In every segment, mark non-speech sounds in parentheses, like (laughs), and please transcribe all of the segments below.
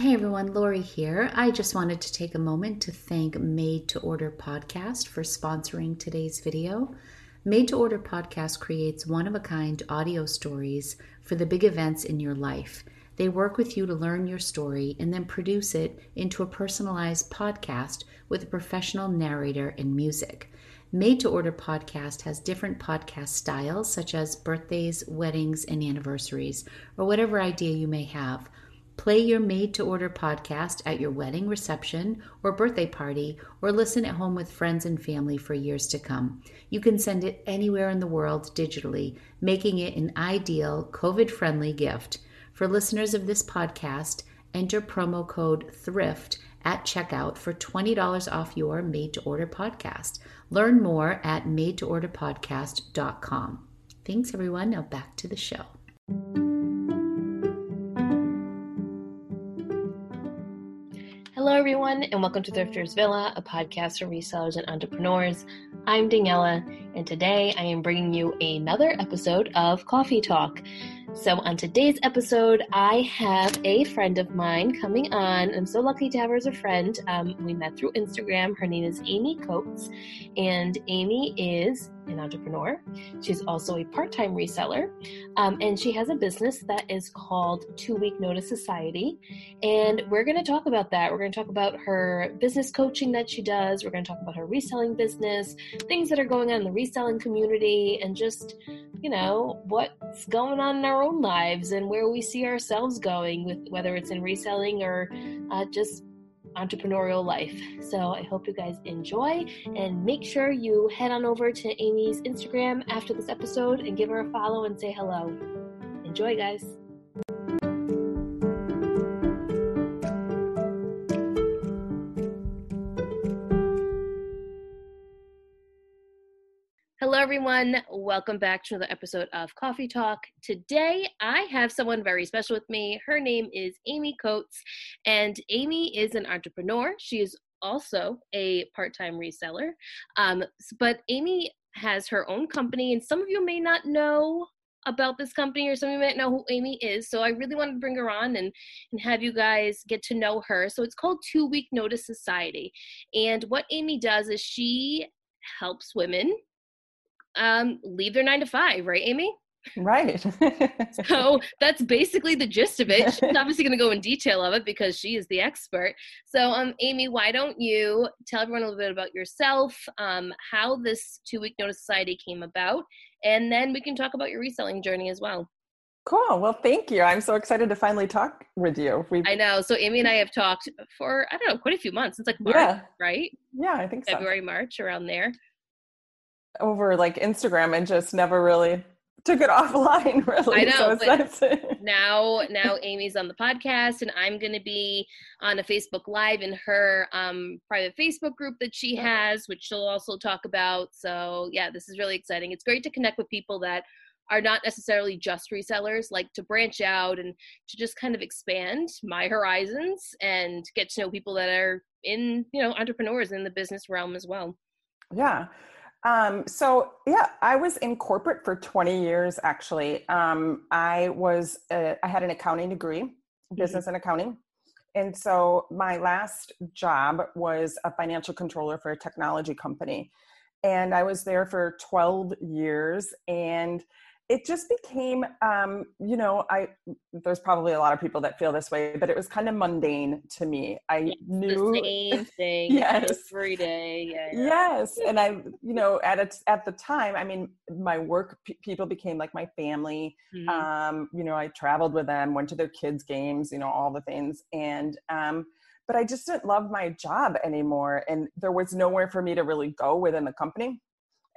Hey everyone, Lori here. I just wanted to take a moment to thank Made to Order Podcast for sponsoring today's video. Made to Order Podcast creates one of a kind audio stories for the big events in your life. They work with you to learn your story and then produce it into a personalized podcast with a professional narrator and music. Made to Order Podcast has different podcast styles, such as birthdays, weddings, and anniversaries, or whatever idea you may have. Play your made to order podcast at your wedding reception or birthday party, or listen at home with friends and family for years to come. You can send it anywhere in the world digitally, making it an ideal COVID friendly gift. For listeners of this podcast, enter promo code THRIFT at checkout for $20 off your made to order podcast. Learn more at madetoorderpodcast.com. Thanks, everyone. Now back to the show. Hello, everyone, and welcome to Thrifters Villa, a podcast for resellers and entrepreneurs. I'm Daniela, and today I am bringing you another episode of Coffee Talk. So, on today's episode, I have a friend of mine coming on. I'm so lucky to have her as a friend. Um, we met through Instagram. Her name is Amy Coates, and Amy is an entrepreneur. She's also a part time reseller, um, and she has a business that is called Two Week Notice Society. And we're going to talk about that. We're going to talk about her business coaching that she does. We're going to talk about her reselling business, things that are going on in the reselling community, and just, you know, what's going on in our own lives and where we see ourselves going with whether it's in reselling or uh, just entrepreneurial life. So I hope you guys enjoy and make sure you head on over to Amy's Instagram after this episode and give her a follow and say hello. Enjoy, guys. Hello, everyone. Welcome back to another episode of Coffee Talk. Today, I have someone very special with me. Her name is Amy Coates, and Amy is an entrepreneur. She is also a part time reseller. Um, but Amy has her own company, and some of you may not know about this company or some of you might know who Amy is. So I really wanted to bring her on and, and have you guys get to know her. So it's called Two Week Notice Society. And what Amy does is she helps women um, leave their nine to five, right, Amy? Right. (laughs) so that's basically the gist of it. She's obviously going to go in detail of it because she is the expert. So, um, Amy, why don't you tell everyone a little bit about yourself, um, how this two week notice society came about, and then we can talk about your reselling journey as well. Cool. Well, thank you. I'm so excited to finally talk with you. we I know. So Amy and I have talked for I don't know quite a few months. It's like March, yeah. right? Yeah, I think February, so. March, around there over like Instagram and just never really (laughs) took it (laughs) offline really. I know. So (laughs) now now Amy's on the podcast and I'm gonna be on a Facebook Live in her um, private Facebook group that she has, which she'll also talk about. So yeah, this is really exciting. It's great to connect with people that are not necessarily just resellers, like to branch out and to just kind of expand my horizons and get to know people that are in, you know, entrepreneurs in the business realm as well. Yeah. Um, so yeah, I was in corporate for 20 years actually. Um, I was, uh, I had an accounting degree, mm-hmm. business and accounting. And so my last job was a financial controller for a technology company. And I was there for 12 years. And it just became um, you know i there's probably a lot of people that feel this way but it was kind of mundane to me i it's knew same thing (laughs) yes every day yeah, yeah. yes (laughs) and i you know at a, at the time i mean my work p- people became like my family mm-hmm. um, you know i traveled with them went to their kids games you know all the things and um, but i just didn't love my job anymore and there was nowhere for me to really go within the company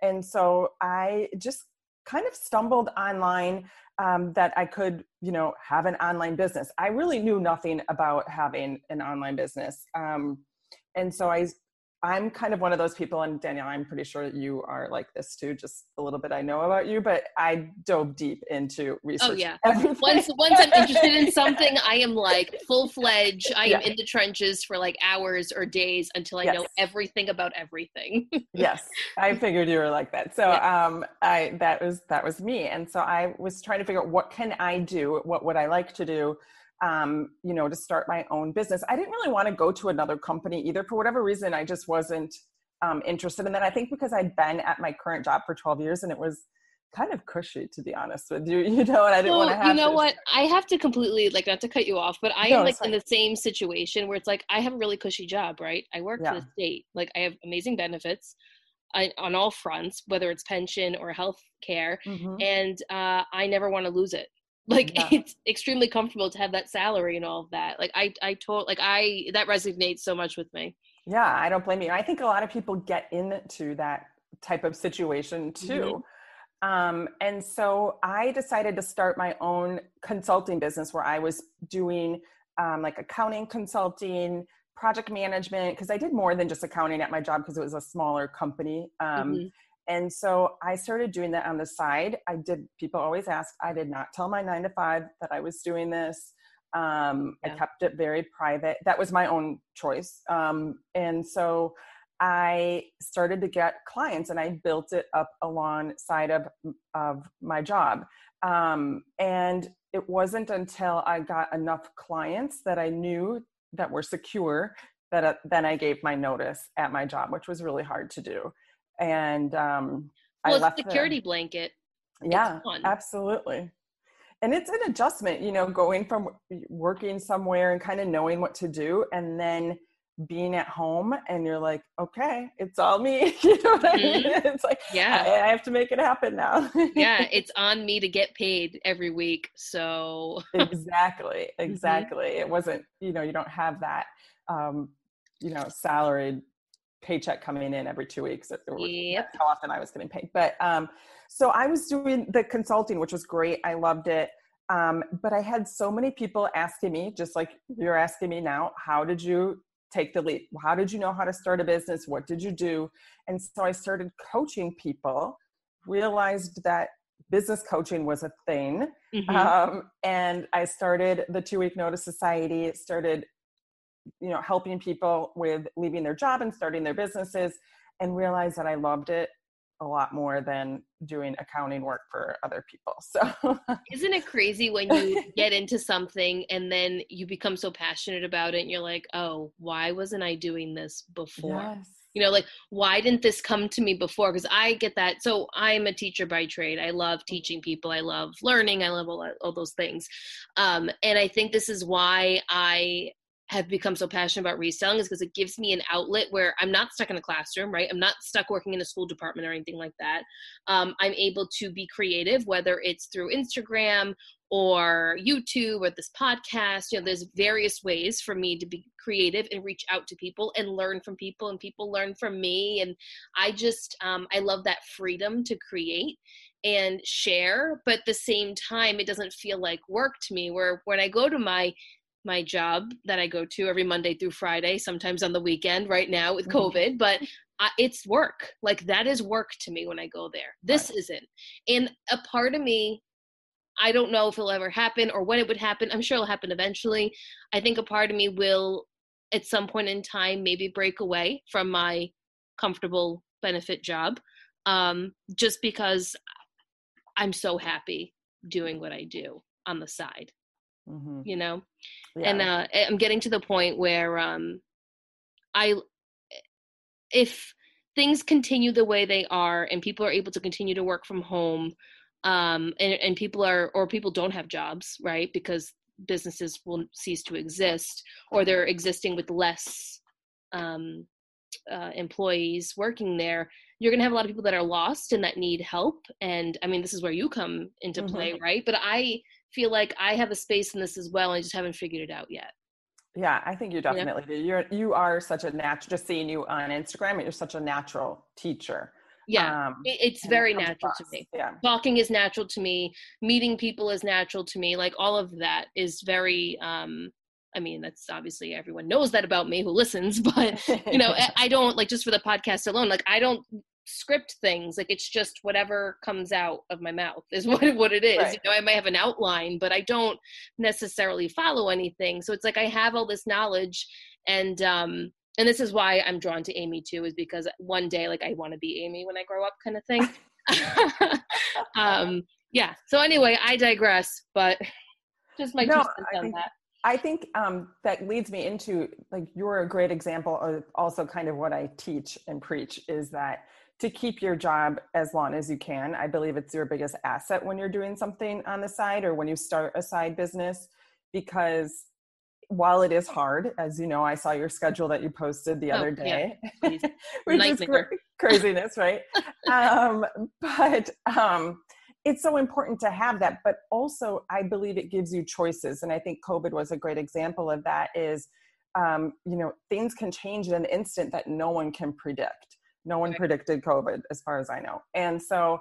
and so i just kind of stumbled online um, that I could, you know, have an online business. I really knew nothing about having an online business. Um, and so I I'm kind of one of those people, and Danielle, I'm pretty sure you are like this too. Just a little bit I know about you, but I dove deep into research. Oh yeah. Everything. Once once I'm interested in something, (laughs) I am like full fledged. I am in the trenches for like hours or days until I yes. know everything about everything. (laughs) yes, I figured you were like that. So yeah. um, I that was that was me, and so I was trying to figure out what can I do, what would I like to do. Um, you know, to start my own business. I didn't really want to go to another company either. For whatever reason, I just wasn't um, interested And then I think because I'd been at my current job for 12 years and it was kind of cushy to be honest with you (laughs) you know and i didn't want to have you know to. what i have to completely like not to cut you off but i no, am like in the same situation where it's like i have a really cushy job right i work yeah. for the state like i have amazing benefits I, on all fronts whether it's pension or health care mm-hmm. and uh, i never want to lose it like yeah. (laughs) it's extremely comfortable to have that salary and all of that like i i told like i that resonates so much with me yeah i don't blame you i think a lot of people get into that type of situation too mm-hmm. Um, and so I decided to start my own consulting business where I was doing um, like accounting consulting, project management, because I did more than just accounting at my job because it was a smaller company. Um, mm-hmm. And so I started doing that on the side. I did, people always ask, I did not tell my nine to five that I was doing this. Um, yeah. I kept it very private. That was my own choice. Um, and so I started to get clients and I built it up alongside of, of my job. Um, and it wasn't until I got enough clients that I knew that were secure that uh, then I gave my notice at my job, which was really hard to do. And um, well, I left security blanket. Yeah, absolutely. And it's an adjustment, you know, going from working somewhere and kind of knowing what to do, and then being at home and you're like, okay, it's all me. (laughs) you know what I mean? Mm-hmm. It's like, yeah, I, I, have to make it happen now. yeah, (laughs) it's on me to get paid every week. So exactly, (laughs) mm-hmm. exactly. Mm-hmm. It wasn't, you know, you don't have that, um, you know, salaried paycheck coming in every two weeks. Yep. That's how often I was getting paid. But um, so I was doing the consulting, which was great. I loved it. Um, but I had so many people asking me, just like you're asking me now, how did you take the leap. How did you know how to start a business? What did you do? And so I started coaching people, realized that business coaching was a thing. Mm-hmm. Um, and I started the Two Week Notice Society, started you know helping people with leaving their job and starting their businesses and realized that I loved it a lot more than doing accounting work for other people. So, (laughs) isn't it crazy when you get into something and then you become so passionate about it and you're like, oh, why wasn't I doing this before? Yes. You know, like, why didn't this come to me before? Because I get that. So, I'm a teacher by trade. I love teaching people. I love learning. I love all, all those things. Um, and I think this is why I have become so passionate about reselling is because it gives me an outlet where I'm not stuck in a classroom, right? I'm not stuck working in a school department or anything like that. Um, I'm able to be creative, whether it's through Instagram or YouTube or this podcast. You know, there's various ways for me to be creative and reach out to people and learn from people, and people learn from me. And I just, um, I love that freedom to create and share, but at the same time, it doesn't feel like work to me. Where when I go to my my job that I go to every Monday through Friday, sometimes on the weekend right now with mm-hmm. COVID, but I, it's work. Like that is work to me when I go there. This right. isn't. And a part of me, I don't know if it'll ever happen or when it would happen. I'm sure it'll happen eventually. I think a part of me will, at some point in time, maybe break away from my comfortable benefit job um, just because I'm so happy doing what I do on the side mm-hmm. you know yeah. and uh, i'm getting to the point where um i if things continue the way they are and people are able to continue to work from home um and, and people are or people don't have jobs right because businesses will cease to exist or they're existing with less um, uh, employees working there you're going to have a lot of people that are lost and that need help and i mean this is where you come into play mm-hmm. right but i feel like I have a space in this as well. I just haven't figured it out yet. Yeah, I think you definitely do. You're you are such a natural. Just seeing you on Instagram, you're such a natural teacher. Yeah, um, it's very natural to me. Yeah, talking is natural to me. Meeting people is natural to me. Like all of that is very. um I mean, that's obviously everyone knows that about me who listens, (laughs) but you know, (laughs) I don't like just for the podcast alone. Like I don't script things like it's just whatever comes out of my mouth is (laughs) what what it is. Right. you know i might have an outline but i don't necessarily follow anything. So it's like i have all this knowledge and um and this is why i'm drawn to amy too is because one day like i want to be amy when i grow up kind of thing. (laughs) (laughs) Um yeah. So anyway i digress but just my no, two on that. I think um, that leads me into like you're a great example of also kind of what I teach and preach is that to keep your job as long as you can. I believe it's your biggest asset when you're doing something on the side or when you start a side business because while it is hard, as you know, I saw your schedule that you posted the oh, other day, yeah. (laughs) which is cra- craziness, right? um, but um, it's so important to have that. But also, I believe it gives you choices, and I think COVID was a great example of that. Is um, you know things can change in an instant that no one can predict. No one predicted COVID, as far as I know, and so.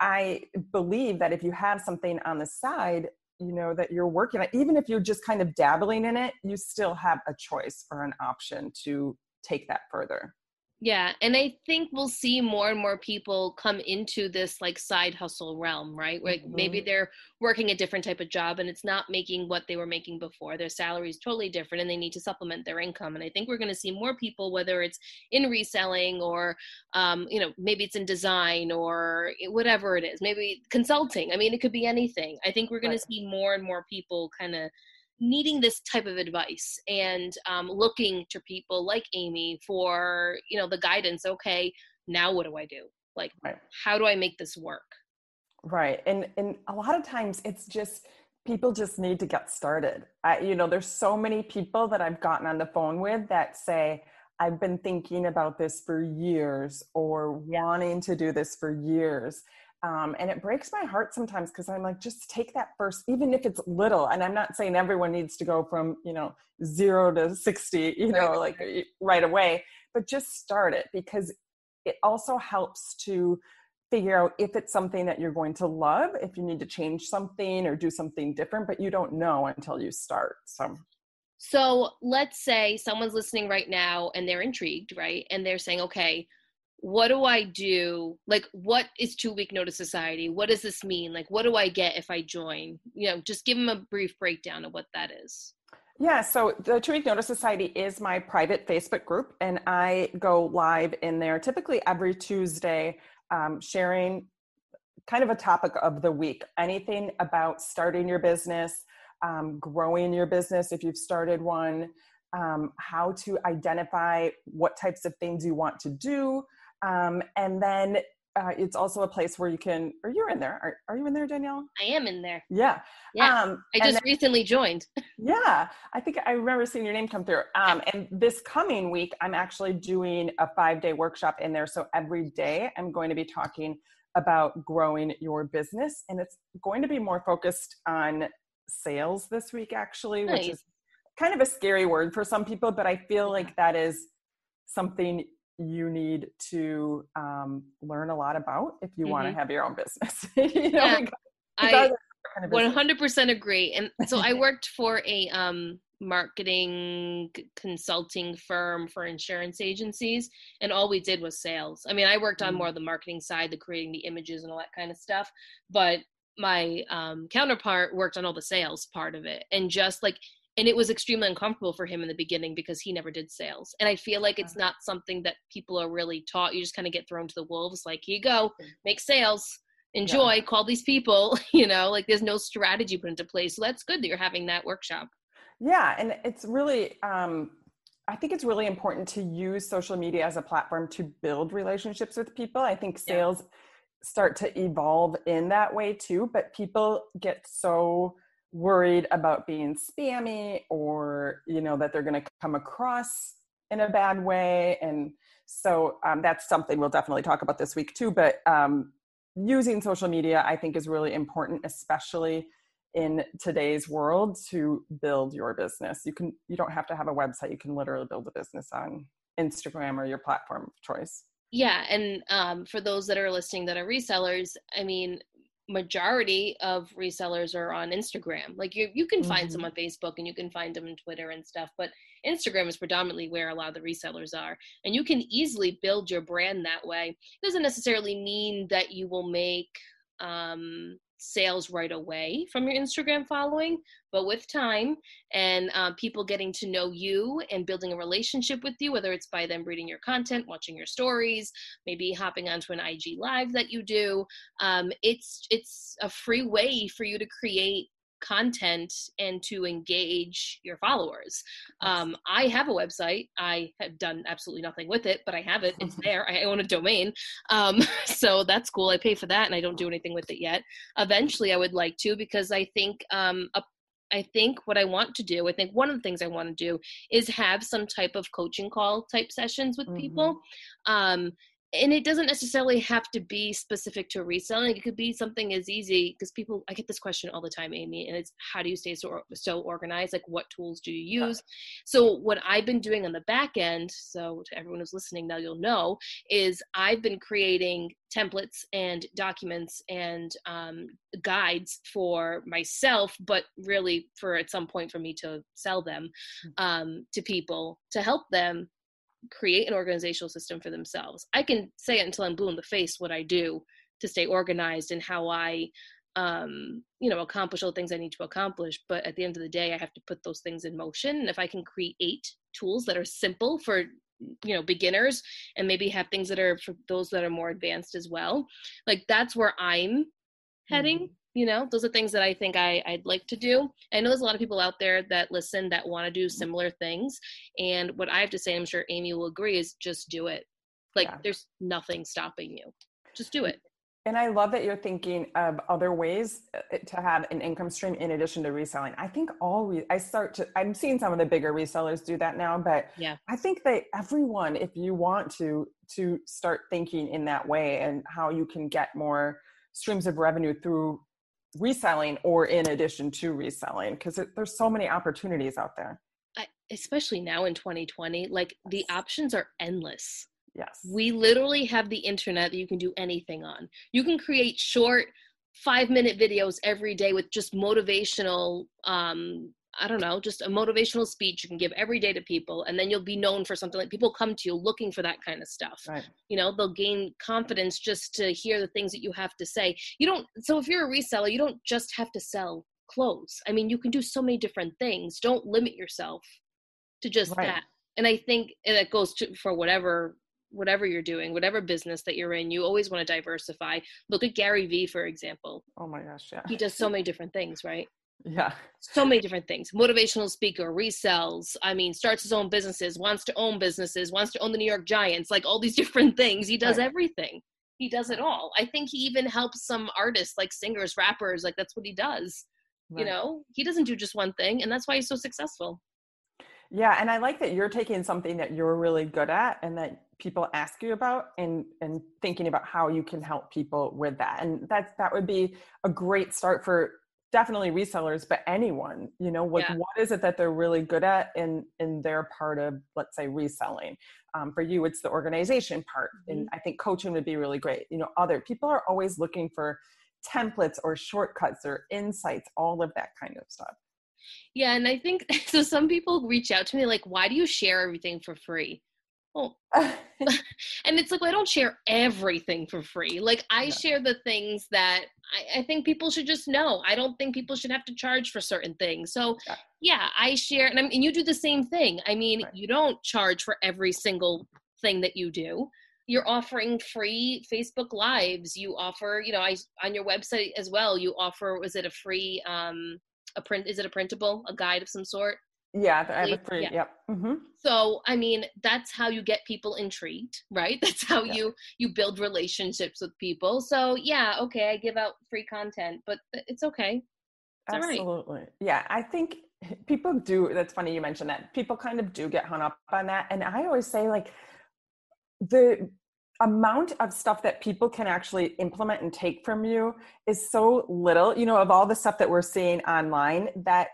I believe that if you have something on the side you know that you're working on even if you're just kind of dabbling in it you still have a choice or an option to take that further yeah, and I think we'll see more and more people come into this like side hustle realm, right? Like mm-hmm. maybe they're working a different type of job and it's not making what they were making before. Their salary is totally different and they need to supplement their income. And I think we're going to see more people, whether it's in reselling or, um, you know, maybe it's in design or whatever it is, maybe consulting. I mean, it could be anything. I think we're going right. to see more and more people kind of needing this type of advice and um, looking to people like amy for you know the guidance okay now what do i do? Like right. how do i make this work? Right and and a lot of times it's just people just need to get started. I, you know there's so many people that i've gotten on the phone with that say i've been thinking about this for years or wanting to do this for years um, and it breaks my heart sometimes because I'm like, just take that first, even if it's little. And I'm not saying everyone needs to go from, you know, zero to 60, you know, like right away, but just start it because it also helps to figure out if it's something that you're going to love, if you need to change something or do something different, but you don't know until you start. So. So let's say someone's listening right now and they're intrigued, right? And they're saying, okay, what do I do? Like, what is two week notice society? What does this mean? Like, what do I get if I join? You know, just give them a brief breakdown of what that is. Yeah, so the Two Week Notice Society is my private Facebook group, and I go live in there typically every Tuesday, um, sharing kind of a topic of the week anything about starting your business, um, growing your business if you've started one, um, how to identify what types of things you want to do, um, and then uh, it's also a place where you can, or you're in there. Are, are you in there, Danielle? I am in there. Yeah. Yeah. Um, I just then, recently joined. (laughs) yeah. I think I remember seeing your name come through. Um, and this coming week, I'm actually doing a five day workshop in there. So every day I'm going to be talking about growing your business. And it's going to be more focused on sales this week, actually, nice. which is kind of a scary word for some people, but I feel like that is something you need to um, learn a lot about if you mm-hmm. want to have your own business. (laughs) you know, yeah, I kind of 100% agree. And (laughs) so I worked for a um, marketing consulting firm for insurance agencies, and all we did was sales. I mean, I worked on mm-hmm. more of the marketing side, the creating the images and all that kind of stuff, but my um, counterpart worked on all the sales part of it and just like and it was extremely uncomfortable for him in the beginning because he never did sales and i feel like it's uh-huh. not something that people are really taught you just kind of get thrown to the wolves like here you go make sales enjoy yeah. call these people (laughs) you know like there's no strategy put into place so that's good that you're having that workshop yeah and it's really um I think it's really important to use social media as a platform to build relationships with people. I think sales yeah. start to evolve in that way too, but people get so worried about being spammy or you know that they're going to come across in a bad way and so um, that's something we'll definitely talk about this week too but um, using social media i think is really important especially in today's world to build your business. You can you don't have to have a website. You can literally build a business on instagram or your platform of choice. Yeah and um, for those that are listening that are resellers i mean majority of resellers are on Instagram. Like you, you can find mm-hmm. some on Facebook and you can find them on Twitter and stuff, but Instagram is predominantly where a lot of the resellers are. And you can easily build your brand that way. It doesn't necessarily mean that you will make um, sales right away from your Instagram following, but with time and uh, people getting to know you and building a relationship with you, whether it's by them reading your content, watching your stories, maybe hopping onto an IG live that you do, um, it's it's a free way for you to create content and to engage your followers. Um, I have a website. I have done absolutely nothing with it, but I have it. It's (laughs) there. I own a domain. Um, (laughs) so that's cool. I pay for that and I don't do anything with it yet. Eventually, I would like to because I think um, a I think what I want to do, I think one of the things I want to do is have some type of coaching call type sessions with mm-hmm. people. Um, and it doesn't necessarily have to be specific to reselling. It could be something as easy because people i get this question all the time amy and it's how do you stay so, so organized? Like what tools do you use? So what i've been doing on the back end so to everyone who's listening now you'll know is i've been creating templates and documents and um, guides for myself but really for at some point for me to sell them mm. um, to people to help them create an organizational system for themselves. I can say it until I'm blue in the face what I do to stay organized and how I um you know accomplish all the things i need to accomplish. But at the end of the day i have to put those things in motion. And if i can create tools that are simple for you know beginners and maybe have things that are for those that are more advanced as well like that's where i'm heading. Mm-hmm you know those are things that i think I, i'd like to do. I know there's a lot of people out there that listen that want to do similar things and what i have to say i'm sure amy will agree is just do it. Like yeah. there's nothing stopping you. Just do it. And i love that you're thinking of other ways uh, to have an income stream in addition to reselling. I think all re- i start to i'm seeing some of the bigger resellers do that now but yeah. I think that everyone if you want to to start thinking in that way and how you can get more streams of revenue through reselling or in addition to reselling? Because there's so many opportunities out there. I, especially now in 2020 like the options are endless. Yes. We literally have the internet that you can do anything on. You can create short five minute videos every day with just motivational um, I don't know, just a motivational speech you can give every day to people, and then you'll be known for something like people come to you looking for that kind of stuff. Right. You know, they'll gain confidence just to hear the things that you have to say. You don't, so if you're a reseller, you don't just have to sell clothes. I mean, you can do so many different things. Don't limit yourself to just right. that. And I think that goes to for whatever whatever you're doing, whatever business that you're in, you always want to diversify. Look at Gary Vee, for example. Oh my gosh, yeah. He does so many different things, right? Yeah. So many different things. Motivational speaker, resells, I mean, starts his own businesses, wants to own businesses, wants to own the New York Giants, like all these (laughs) different things. He does right. everything. He does it all. I think he even helps some artists, like singers, rappers, like that's what he does. Right. You know, he doesn't do just one thing, and that's why he's so successful. Yeah, and I like that you're taking something that you're really good at and that people ask you about and and thinking about how you can help people with that. And that's that would be a great start for definitely resellers but anyone you know like yeah. what is it that they're really good at in in their part of let's say reselling um, for you it's the organization part mm-hmm. and i think coaching would be really great you know other people are always looking for templates or shortcuts or insights all of that kind of stuff yeah and i think (laughs) so some people reach out to me like why do you share everything for free well (laughs) and it's like well, i don't share everything for free like i yeah. share the things that I, I, think people should just know i don't think people should have to charge for certain things so yeah, yeah i share and, i and you do the same thing i mean right. you don't charge for every single thing that you do you're offering free facebook lives you offer you know i on your website as well you offer was it a free um a print is it a printable a guide of some sort yeah, I have a free. Yeah. Yep. Mm-hmm. So, I mean, that's how you get people intrigued, (laughs) right? That's how yeah. you you build relationships with people. So, yeah, okay, I give out free content, but it's okay. It's Absolutely. Yeah, I think (laughs) people do. That's funny you mentioned that. People kind of do get hung up on that, and I always say like the amount of stuff that people can actually implement and take from you is so little. You know, of all the stuff that we're seeing online that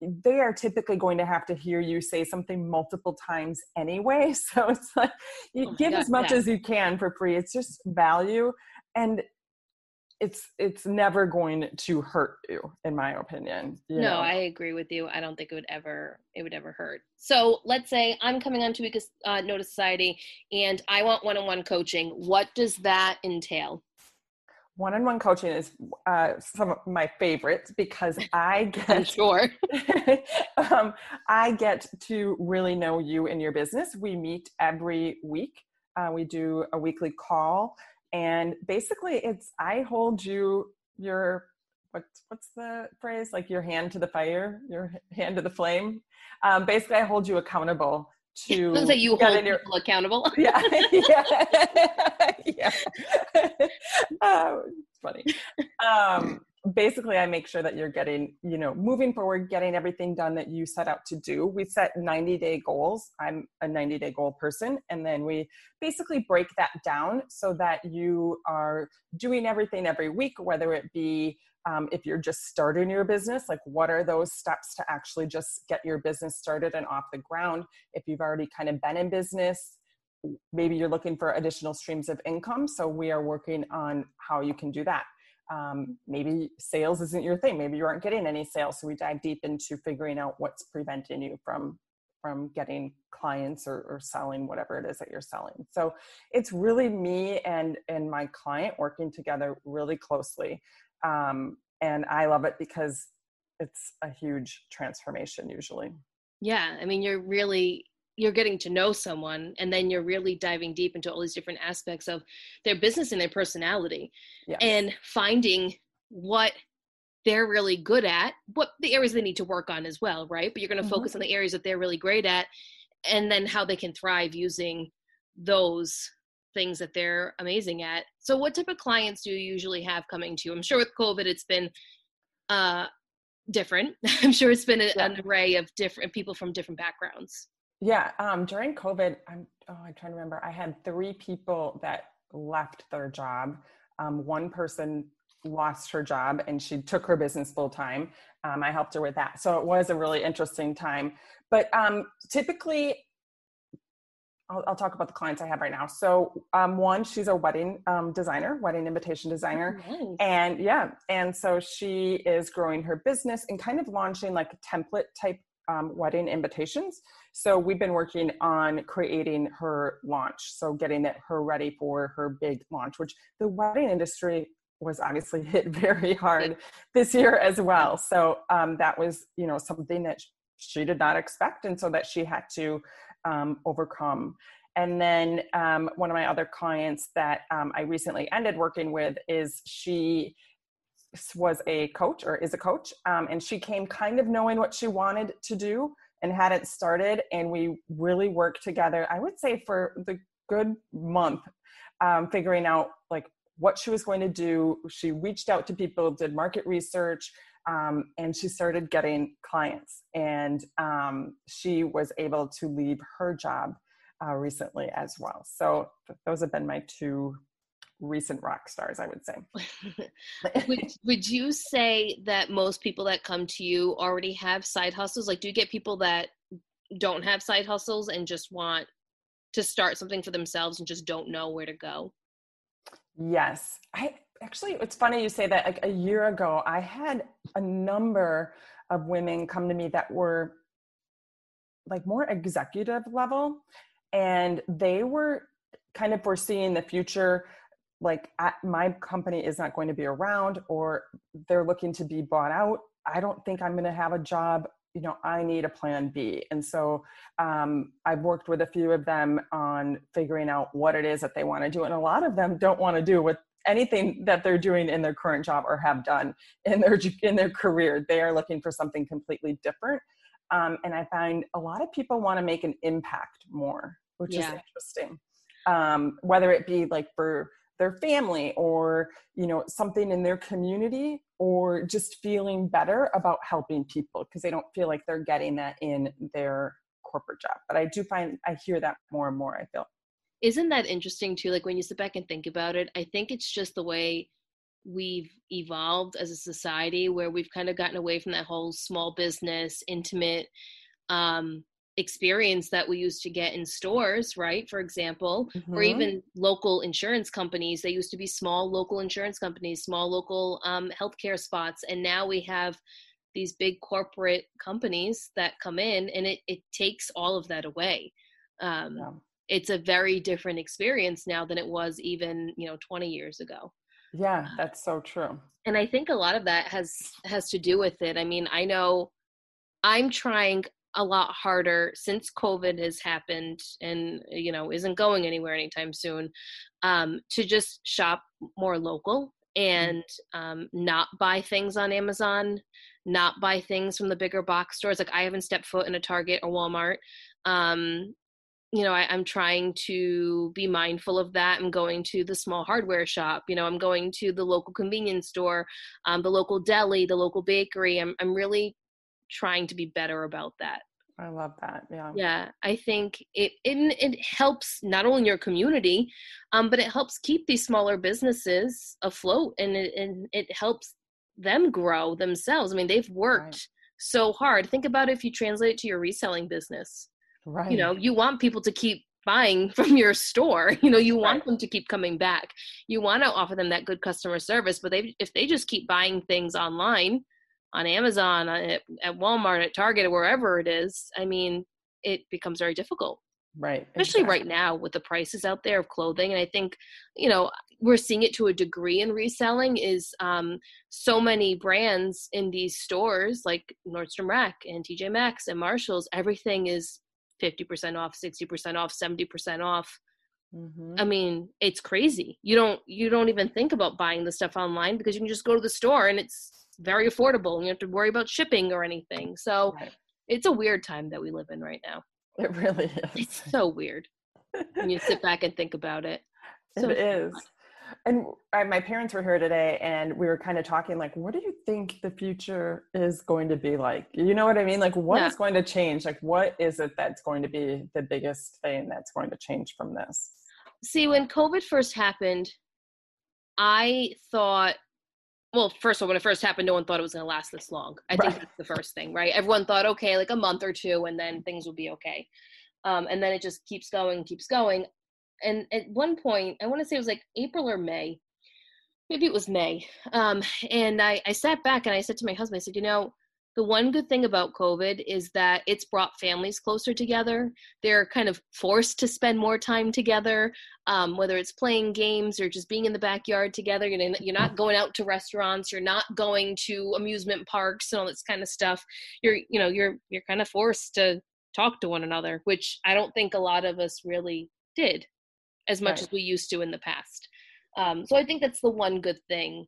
they are typically going to have to hear you say something multiple times anyway. (laughs) So it's like you oh give God, as much yeah. as you can for free. It's just value and it's it's never going to hurt you in my opinion no know? i agree with you i don't think it would ever it would ever hurt so let's say i'm coming on to a uh, notice society and i want one-on-one coaching what does that entail one-on-one coaching is uh, some of my favorites because (laughs) I get sure. (laughs) um, I get to really know you and your business. We meet every week. Uh, we do a weekly call, and basically, it's I hold you your what's what's the phrase? Like your hand to the fire your hand to the flame. Um, basically i hold you accountable to (laughs) that you hold your, people accountable. (laughs) Yeah yeah. (laughs) Yeah. Uh, funny. Um, basically i make sure that you're getting you know moving forward getting everything done that you set out to do. We set 90 day goals. I'm a 90 day goal person. And then we basically break that down so that you are doing everything every week whether it be um, if you're just starting your business like what are those steps to actually just get your business started and off the ground? If you've already kind of been in business maybe you're looking for additional streams of income so we are working on how you can do that. Um, maybe sales isn't your thing. Maybe you aren't getting any sales so we dive deep into figuring out what's preventing you from from getting clients or, or selling whatever it is that you're selling. So it's really me and and my client working together really closely um, and i love it because it's a huge transformation usually yeah i mean you're really you're getting to know someone and then you're really diving deep into all these different aspects of their business and their personality yes. and finding what they're really good at what the areas they need to work on as well right but you're going to mm-hmm. focus on the areas that they're really great at and then how they can thrive using those things that they're amazing at so what type of clients do you usually have coming to you i'm sure with covid it's been uh different (laughs) i'm sure it's been a, yeah. an array of different people from different backgrounds yeah, um, during COVID, I'm oh, I'm trying to remember. I had three people that left their job. Um, one person lost her job and she took her business full time. Um, I helped her with that, so it was a really interesting time. But um, typically, I'll, I'll, talk about the clients I have right now. So, um, one, she's a wedding um, designer, wedding invitation designer, oh, nice. and yeah, and so she is growing her business and kind of launching like template type um, wedding invitations. So we've been working on creating her launch, so getting it her ready for her big launch, which the wedding industry was obviously (laughs) hit very hard this year as well. So um, that was, you know, something that she did not expect, and so that she had to um, overcome. And then um, one of my other clients that um, I recently ended working with is she was a coach or is a coach um, and she came kind of knowing what she wanted to do and had it started and we really worked together i would say for the good month um, figuring out like what she was going to do she reached out to people did market research um, and she started getting clients. And um, she was able to leave her job uh, recently as well. So those have been my two recent rock stars i would say. (laughs) Would, would you say that most people that come to you already have side hustles? Like do you get people that don't have side hustles and just want to start something for themselves and just don't know where to go? Yes. I actually it's funny you say that like a year ago i had a number of women come to me that were like more executive level and they were kind of foreseeing the future like my company is not going to be around or they're looking to be bought out. I don't think i'm going to have a job. You know i need a plan b. And so um, i've worked with a few of them on figuring out what it is that they want to do and a lot of them don't want to do with anything that they're doing in their current job or have done in their in their career they are looking for something completely different. Um, and i find a lot of people want to make an impact more which yeah. is interesting. Um, whether it be like for their family or you know something in their community or just feeling better about helping people because they don't feel like they're getting that in their corporate job. But i do find i hear that more and more i feel isn't that interesting too like when you sit back and think about it i think it's just the way we've evolved as a society where we've kind of gotten away from that whole small business intimate um experience that we used to get in stores, right? For example, mm-hmm. or even local insurance companies. They used to be small local insurance companies, small local um, healthcare spots, and now we have these big corporate companies that come in, and it it takes all of that away. Um. It's a very different experience now than it was even you know 20 years ago. Yeah, that's so true. And I think a lot of that has has to do with it. I mean, I know I'm trying a lot harder since COVID has happened and you know isn't going anywhere anytime soon um, to just shop more local and um, not buy things on Amazon, not buy things from the bigger box stores. Like I haven't stepped foot in a Target or Walmart. Um, you know, I, am trying to be mindful of that. I'm going to the small hardware shop. You know, I'm going to the local convenience store, um, the local deli, the local bakery. I'm I'm really trying to be better about that. I love that. Yeah. Yeah, I think it it, it helps not only your community, um, but it helps keep these smaller businesses afloat, and it and it helps them grow themselves. I mean, they've worked right. so hard. Think about if you translate it to your reselling business. Right. You know, you want people to keep buying (laughs) from your store. You know, you want right. them to keep coming back. You want to offer them that good customer service, but they if they just keep buying things online on Amazon, at, at Walmart, at Target, or wherever it is, I mean, it becomes very difficult. Right. Especially exactly. right now with the prices out there of clothing. And I think, you know, we're seeing it to a degree in reselling is um, so many brands in these stores like Nordstrom Rack and TJ Maxx and Marshalls, everything is 50% off, 60% off, 70% off. Mm-hmm. I mean, it's crazy. You don't you don't even think about buying the stuff online because you can just go to the store and it's very affordable. You don't have to worry about shipping or anything. So right. it's a weird time that we live in right now. It really is. It's so weird when you sit back and think about it. (laughs) So it is. And I, my parents were here today, and we were kind of talking like, what do you think the future is going to be like? You know what I mean? Like, what yeah. is going to change? Like, what is it that's going to be the biggest thing that's going to change from this? See, when COVID first happened, I thought well, first of all, when it first happened, no one thought it was going to last this long. I right. think that's the first thing, right? Everyone thought, okay, like a month or two, and then things will be okay. Um, and then it just keeps going, keeps going. And at one point, I want to say it was like April or May, maybe it was May. Um, and I, I sat back and I said to my husband, I said, you know, the one good thing about COVID is that it's brought families closer together. They're kind of forced to spend more time together, um, whether it's playing games or just being in the backyard together. You know, you're not going out to restaurants, you're not going to amusement parks and all this kind of stuff. You're, you know, you're you're kind of forced to talk to one another, which I don't think a lot of us really did as much right. as we used to in the past. Um, so I think that's the one good thing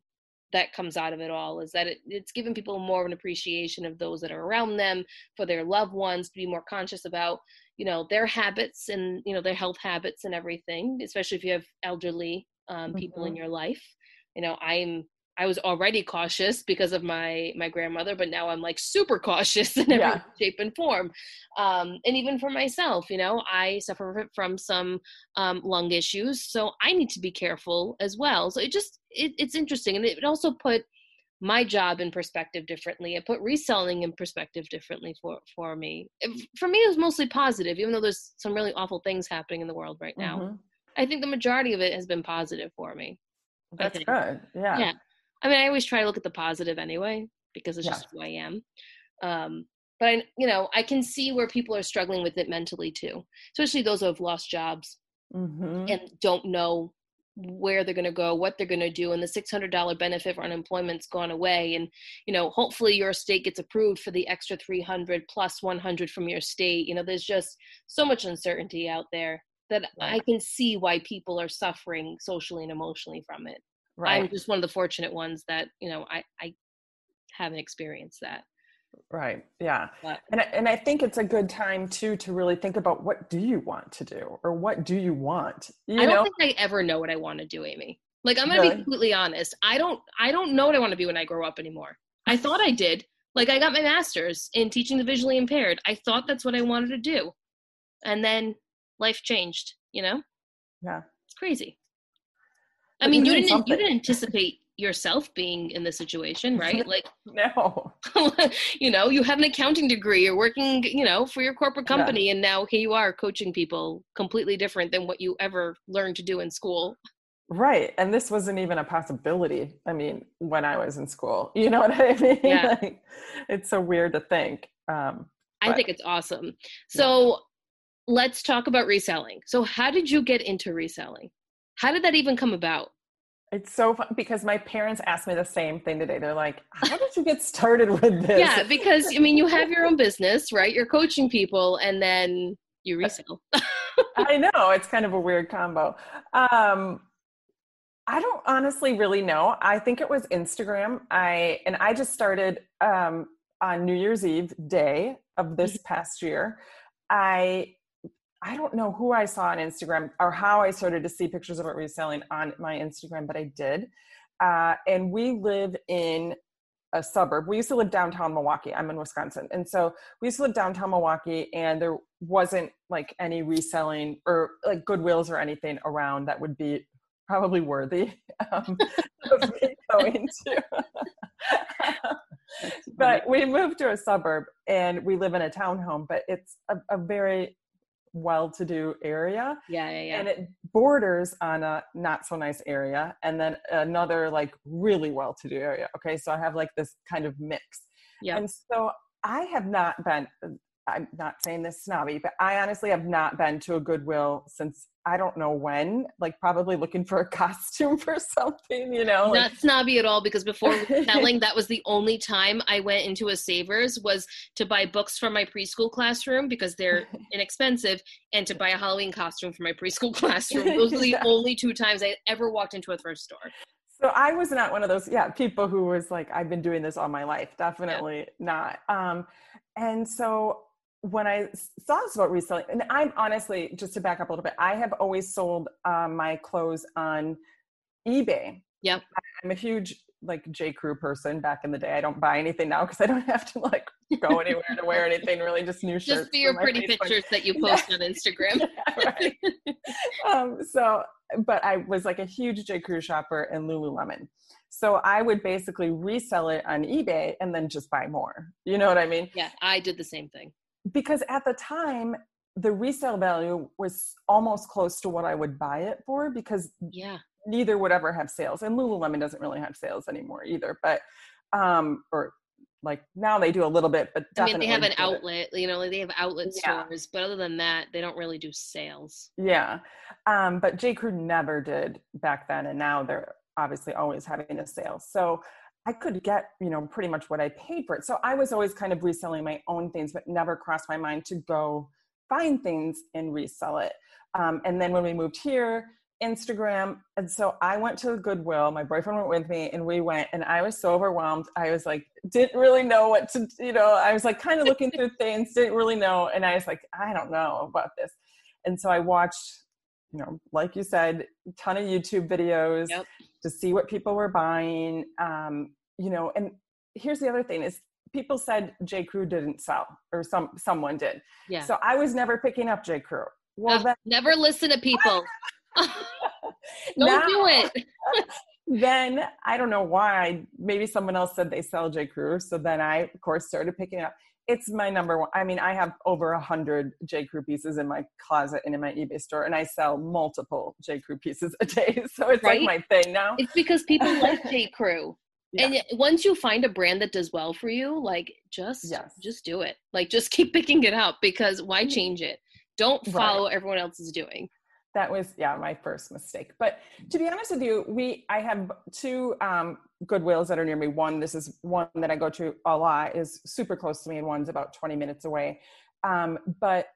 that comes out of it all is that it, it's given people more of an appreciation of those that are around them for their loved ones to be more conscious about you know their habits and you know their health habits and everything especially if you have elderly um, people mm-hmm. in your life you know i'm I was already cautious because of my my grandmother, but now I'm like super cautious (laughs) in every yeah. shape and form. Um, and even for myself, you know, I suffer from some um, lung issues, so I need to be careful as well. So it just it, it's interesting, and it also put my job in perspective differently. It put reselling in perspective differently for for me. For me, it was mostly positive, even though there's some really awful things happening in the world right now. Mm-hmm. I think the majority of it has been positive for me. That's good. Yeah. Yeah. I mean, I always try to look at the positive anyway because it's yeah. just who I am. Um, but I, you know, I can see where people are struggling with it mentally too, especially those who have lost jobs mm-hmm. and don't know where they're going to go, what they're going to do, and the $600 benefit for unemployment's gone away. And you know, hopefully your state gets approved for the extra 300 plus 100 from your state. You know, there's just so much uncertainty out there that right. I can see why people are suffering socially and emotionally from it. Right. I'm just one of the fortunate ones that you know I I haven't experienced that. Right. Yeah. But, and I, and I think it's a good time too to really think about what do you want to do or what do you want. You I don't know? think I ever know what I want to do, Amy. Like I'm gonna really? be completely honest. I don't I don't know what I want to be when I grow up anymore. I thought I did. Like I got my master's in teaching the visually impaired. I thought that's what I wanted to do. And then life changed, you know? Yeah. It's crazy. I mean, you didn't something. you didn't anticipate yourself being in this situation, right? Like (laughs) no. (laughs) you know, you have an accounting degree, you're working, you know, for your corporate company yeah. and now here you are coaching people completely different than what you ever learned to do in school. Right. And this wasn't even a possibility. I mean, when I was in school. (laughs) You know what I mean? Yeah. like, it's so weird to think. Um, I think it's awesome. So yeah. let's talk about reselling. So how did you get into reselling? How did that even come about? It's so fun because my parents asked me the same thing today. They're like, "How did you get started with this?" Yeah, because I mean, you have your own (laughs) business, right? You're coaching people, and then you resell. (laughs) I know it's kind of a weird combo. Um, I don't honestly really know. I think it was Instagram. I and I just started um, on New Year's Eve day of this mm-hmm. past year. I I don't know who I saw on Instagram or how I started to see pictures of it reselling on my Instagram, but I did. Uh, and we live in a suburb. We used to live downtown Milwaukee. I'm in Wisconsin. And so we used to live downtown Milwaukee and there wasn't like any reselling or like Goodwills or anything around that would be probably worthy um, (laughs) of me going to. (laughs) but we moved to a suburb and we live in a townhome, but it's a, a very well-to-do area. Yeah, yeah, yeah. And it borders on a not so nice area and then another like really well-to-do area. Okay, so I have like this kind of mix. Yeah. And so I have not been I'm not saying this snobby, but I honestly have not been to a Goodwill since I don't know when, like probably looking for a (laughs) costume for something, you know. Not like. snobby at all because before (laughs) selling, that was the only time I went into a Savers was to buy books for my preschool classroom because they're (laughs) inexpensive and to buy a Halloween costume for my preschool classroom. Those are the yeah. only two times I ever walked into a thrift store. So I was not one of those, yeah, people who was like, I've been doing this all my life. Definitely yeah. not. Um, and so when I saw this about reselling, and I'm honestly, just to back up a little bit, I have always sold um, my clothes on eBay. Yep. I'm a huge like J. Crew person back in the day. I don't buy anything now because I don't have to like go anywhere to wear (laughs) anything. Really, just new shirts. Just for your pretty Facebook. pictures that you (laughs) post yeah. on Instagram. yeah, (laughs) um, so, but I was like a huge J. Crew shopper in Lululemon. So I would basically resell it on eBay and then just buy more. You know what I mean? Yeah, I did the same thing because at the time the resale value was almost close to what I would buy it for because yeah. neither would ever have sales and Lululemon doesn't really have sales anymore either but um or like now they do a little bit but I mean they have an outlet you know like they have outlet yeah. stores but other than that they don't really do sales. Yeah um but J. Crew never did back then and now they're obviously always having a sale. So I could get, you know, pretty much what I paid for it. So I was always kind of reselling my own things, but never crossed my mind to go find things and resell it. Um, and then when we moved here, Instagram. And so I went to Goodwill. My boyfriend went with me and we went and I was so overwhelmed. I was like, didn't really know what to, you know, I was like kind of looking through (laughs) things, didn't really know. And I was like, I don't know about this. And so I watched, you know, like you said, a ton of YouTube videos yep. to see what people were buying. Um, you know, and here's the other thing is people said J. Crew didn't sell or some someone did. Yeah. So I was never picking up J. Crew. Well, then, never listen to people. (laughs) Don't now, do it. (laughs) then I don't know why. Maybe someone else said they sell J. Crew, so then I, of course, started picking up. It's my number one. I mean, I have over a hundred J. Crew pieces in my closet and in my eBay store, and I sell multiple J. Crew pieces a day. (laughs) So it's right? like my thing now. It's because people like (laughs) J. Crew. Yeah. And once you find a brand that does well for you, like just yes. just do it. Like just (laughs) keep picking it up because why mm-hmm. change it? Don't follow right. everyone else is doing. That was yeah my first mistake. But to be honest with you, we I have two um, Goodwills that are near me. One, this is one that I go to a lot, is super close to me, and one's about 20 minutes away. Um, but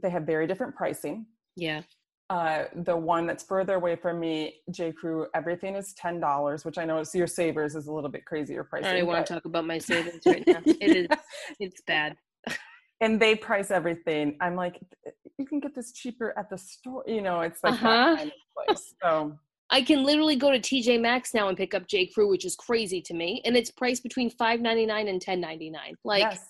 they have very different pricing. Yeah. Uh, the one that's further away from me, J. Crew, everything is ten dollars, which I know it's your savers is a little bit crazier pricing. I don't want to talk about my savings right now. It is, (laughs) it's bad. And they price everything. I'm like, you can get this cheaper at the store. You know, it's like uh-huh. that kind of place. So I can literally go to TJ Maxx now and pick up J. Crew, which is crazy to me, and it's priced between five ninety nine and ten ninety nine. Like. Yes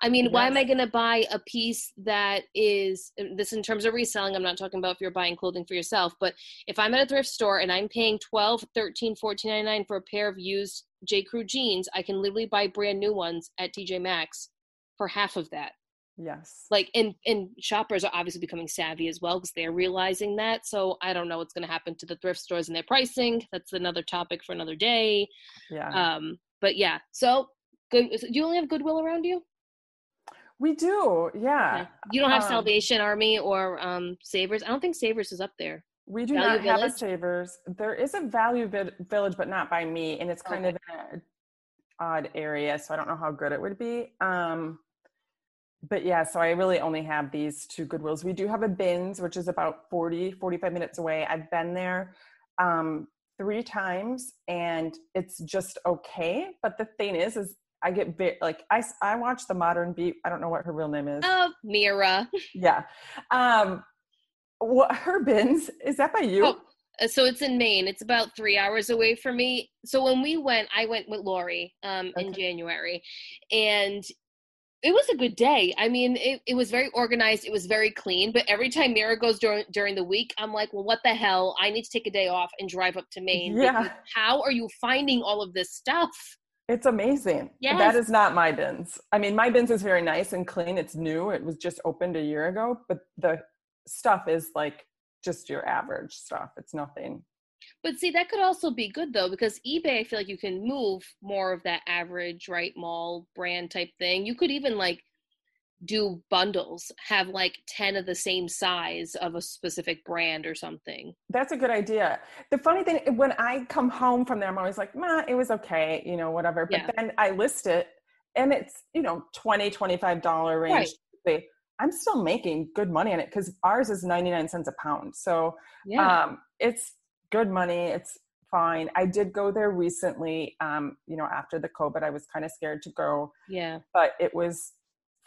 I mean, yes. why am I going to buy a piece that is this in terms of reselling? I'm not talking about if you're buying clothing for yourself, but if I'm at a thrift store and I'm paying 12, 13, 14.99 for a pair of used J. Crew jeans, I can literally buy brand new ones at TJ Maxx for half of that. Yes. Like and and shoppers are obviously becoming savvy as well because they're realizing that. So I don't know what's going to happen to the thrift stores and their pricing. That's another topic for another day. Yeah. Um but yeah. So good do you only have Goodwill around you? We do, yeah. Okay. You don't have um, Salvation Army or um, Savers. I don't think Savers is up there. We do Value not Village? have a Savers. There is a Value Village, but not by me, and it's kind okay. of an odd area, so I don't know how good it would be. Um, but yeah, so I really only have these two Goodwills. We do have a Bins, which is about 40, 45 minutes away. I've been there um, three times and it's just okay. But the thing is, is I get very, like I I watch the Modern Beat. I don't know what her real name is. Oh, Mira. (laughs) Yeah. Um, what her bins is that by you? Oh, uh, so it's in Maine. It's about three hours away from me. So when we went, I went with Lori um, okay. in January, and it was a good day. I mean, it, it was very organized. It was very clean. But every time Mira goes during during the week, I'm like, well, what the hell? I need to take a day off and drive up to Maine. Yeah. How are you finding all of this stuff? It's amazing. Yes. That is not my bins. I mean, my bins is very nice and clean. It's new. It was just opened a year ago, but the stuff is like just your average stuff. It's nothing. But see, that could also be good though, because eBay, I feel like you can move more of that average, right, mall brand type thing. You could even like do bundles, have like 10 of the same size of a specific brand or something. That's a good idea. The funny thing, when I come home from there, I'm always like, nah, it was okay, you know, whatever. But Yeah. then I list it and it's, you know, 20 $25 range. They- I'm still making good money on it because ours is 99 cents a pound. So Yeah. um, it's good money. It's fine. I did go there recently. Um, you know, after the COVID, I was kind of scared to go, yeah. but it was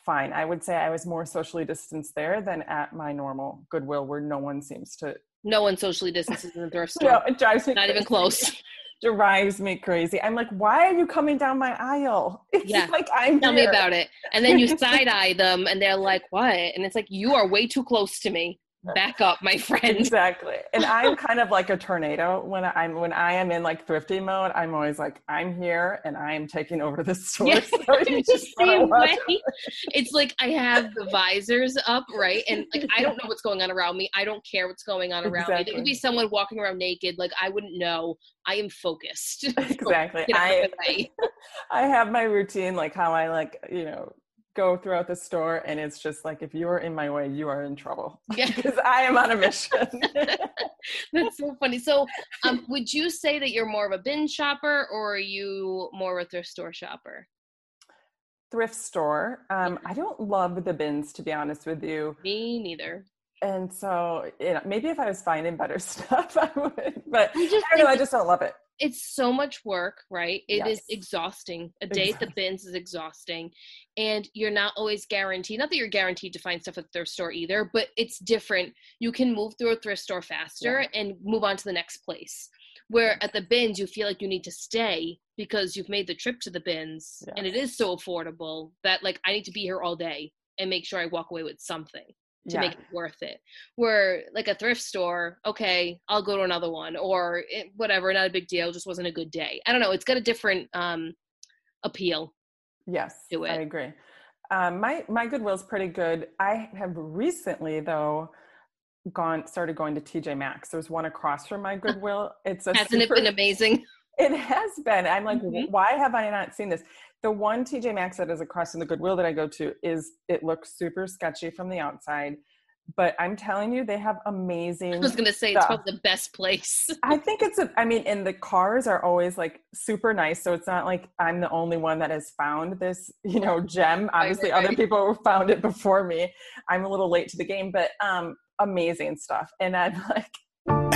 fine. I would say I was more socially distanced there than at my normal Goodwill, where no one seems to. No one socially distances in the thrift (laughs) store. No, it drives me. Not even crazy. close. (laughs) drives me crazy. I'm like, why are you coming down my aisle? (laughs) It's Yeah. like I'm. Tell me about it. And then you side eye them and they're like, what? And it's like, you are way too close to me. Back up, my friend. Exactly, and (laughs) I'm kind of like a tornado when I'm when I am in like thrifty mode. I'm always like, I'm here and I am taking over the (laughs) store. Yeah, So it's (laughs) the just same way. It's like I have the visors up, right? And like I don't know what's going on around me. I don't care what's going on around me. There Exactly. could be someone walking around naked. Like I wouldn't know. I am focused. Exactly. I of the way. I have my routine, like how I like, you know, go throughout the store, and it's just like if you are in my way, you are in trouble (laughs) Yeah. because I am on a mission. (laughs) That's so funny. So, um, would you say that you're more of a bin shopper or are you more of a thrift store shopper? Thrift store. Um, I don't love the bins, to be honest with you. Me neither. And so, you know, maybe if I was finding better (laughs) stuff, I would. But I just I don't know. I just don't love it. It's so much work, right? It is Yes. exhausting. A day at the bins is exhausting. And you're not always guaranteed, not that you're guaranteed to find stuff at the thrift store either, but it's different. You can move through a thrift store faster and move on to the next place. Where at the bins, you feel like you need to stay because you've made the trip to the bins and it is so affordable that, like, I need to be here all day and make sure I walk away with something to Yeah. make it worth it. Where like a thrift store, okay, I'll go to another one or it, whatever, not a big deal, just wasn't a good day. I don't know. It's got a different um appeal. Yes, do I agree. Um, my my Goodwill's pretty good. I have recently though gone started going to TJ Maxx. There's one across from my (laughs) Goodwill. It's a Hasn't it been amazing? It has been. I'm like, Mhm. why have I not seen this? The one TJ Maxx that is across from the Goodwill that I go to is it looks super sketchy from the outside, but I'm telling you, they have amazing. I was gonna say it's stuff. probably the best place. I think it's a, I mean, and the cars are always like super nice. So it's not like I'm the only one that has found this, you know, gem. (laughs) Obviously, right, other people (laughs) found it before me. I'm a little late to the game, but um, amazing stuff. And I'm (laughs) like,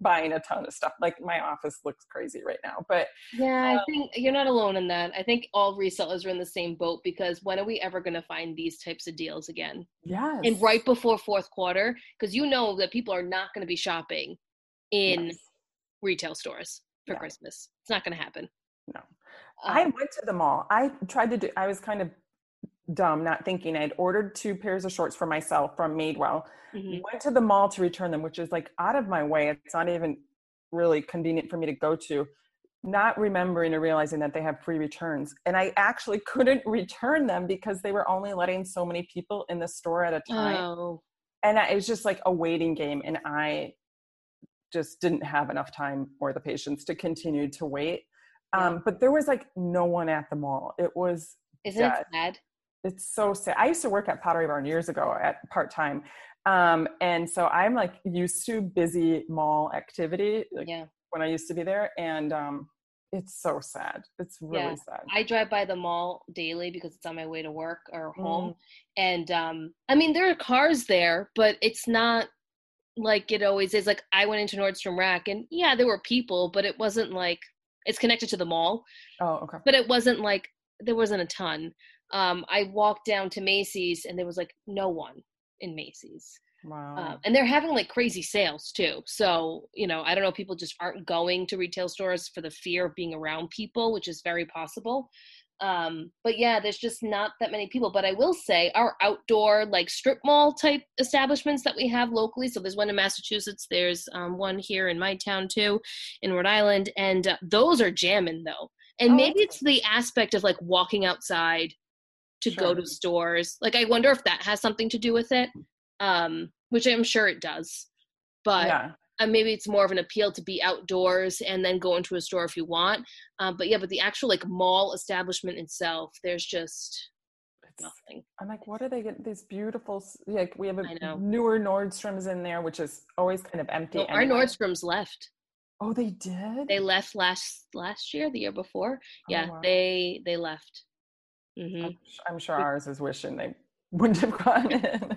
buying a ton of stuff. Like my office looks crazy right now, but Yeah, I think you're not alone in that. I think all resellers are in the same boat because when are we ever going to find these types of deals again? yes. And right before fourth quarter, because you know that people are not going to be shopping in Yes. retail stores for Yeah. Christmas. It's not going to happen. No. Um, I went to the mall. I tried to do, I was kind of dumb, not thinking. I'd ordered two pairs of shorts for myself from Madewell. mhm. Went to the mall to return them, which is like out of my way. It's not even really convenient for me to go to. Not remembering or realizing that they have free returns. And I actually (laughs) couldn't return them because they were only letting so many people in the store at a time. Oh, and I, it was just like a waiting game and i just didn't have enough time or the patience to continue to wait. Yeah. Um, but there was like no one at the mall. It was Isn't dead. it sad? It's so sad. I used to work at Pottery Barn years ago at part time. Um, and so I'm like used to busy mall activity like Yeah. when I used to be there. And um, it's so sad. It's really Yeah. sad. I drive by the mall daily because it's on my way to work or home. Mm. And um I mean there are cars there, but it's not like it always is. Like I went into Nordstrom Rack and yeah, there were people, but it wasn't like it's connected to the mall, oh, okay. but it wasn't like there wasn't a ton. Um I walked down to Macy's and there was like no one in Macy's. Wow. Um, and they're having like crazy sales too. So, you know, I don't know, people just aren't going to retail stores for the fear of being around people, which is very possible. Um, but yeah, there's just not that many people. But I will say, our outdoor, like strip mall type establishments that we have locally. So there's one in Massachusetts, there's um, one here in my town too, in Rhode Island. And uh, those are jamming though. And Oh, maybe it's the aspect of like walking outside to go to stores. Like, I wonder if that has something to do with it um, which I'm sure it does. But yeah. uh, maybe it's more of an appeal to be outdoors and then go into a store if you want. Um, but yeah, but the actual like mall establishment itself, there's just It's, nothing. I'm like, what are they getting? These beautiful, like we have a newer Nordstrom's in there, which is always kind of empty. No, our. Nordstrom's left. Oh, they did. They left last last year, the year before. Oh, Yeah, wow. they they left. Hmm I'm, I'm sure ours is wishing they (laughs) wouldn't have gone in.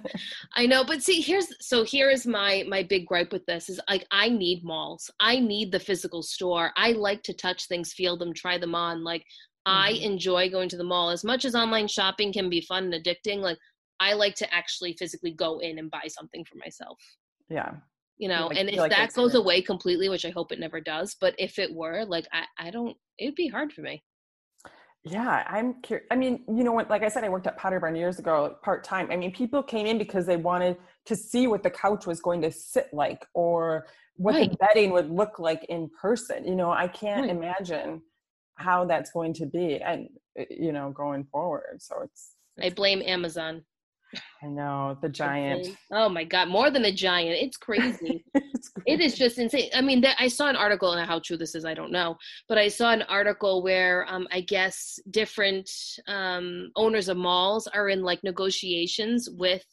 I know, but see, here's so here is my my big gripe with this is like I need malls. I need the physical store. I like to touch things, feel them, try them on. Like I Mhm. enjoy going to the mall as much as online shopping can be fun and addicting. Like I like to actually physically go in and buy something for myself. yeah. You know, like- and if like that goes away completely, which I hope it never does, but if it were, like I I don't it'd be hard for me. Yeah, I'm curious. I mean, you know what? Like I said, I worked at Pottery Barn years ago, like part time. I mean, people came in because they wanted to see what the couch was going to sit like, or what Right. the bedding would look like in person. You know, I can't Right. imagine how that's going to be, and uh, you know, going forward. So it's. I blame Amazon. I know the giant. Oh my god, more than a giant. It's crazy. (laughs) it's it great. just insane. I mean, that, I saw an article, and how true this is, I don't know, but I saw an article where um, I guess different um, owners of malls are in like negotiations with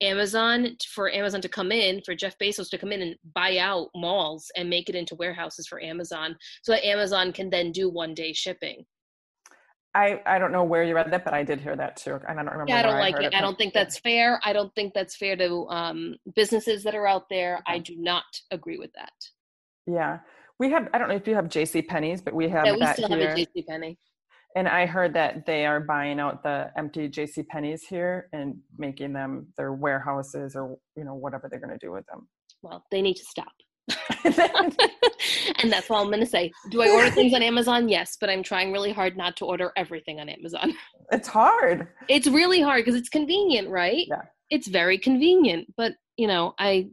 Amazon for Amazon to come in, for Jeff Bezos to come in and buy out malls and make it into warehouses for Amazon, so that Amazon can then do one day shipping. I I don't know where you read that, but I did hear that too, and I don't remember. Yeah, I don't like heard it. I don't think that's fair. I don't think that's fair to um, businesses that are out there. I do not agree with that. Yeah, we have. I don't know if you have J.C. Penney's, but we have Yeah, we that still here. have a JC Penney. And I heard that they are buying out the empty J.C. Penney's here and making them their warehouses or you know whatever they're going to do with them. Well, they need to stop. (laughs) (laughs) (laughs) and that's all I'm going to say. Do I order things on Amazon? Yes, but I'm trying really hard not to order everything on Amazon. (laughs) it's hard. It's really hard because it's convenient, right? Yeah. It's very convenient, but you know, I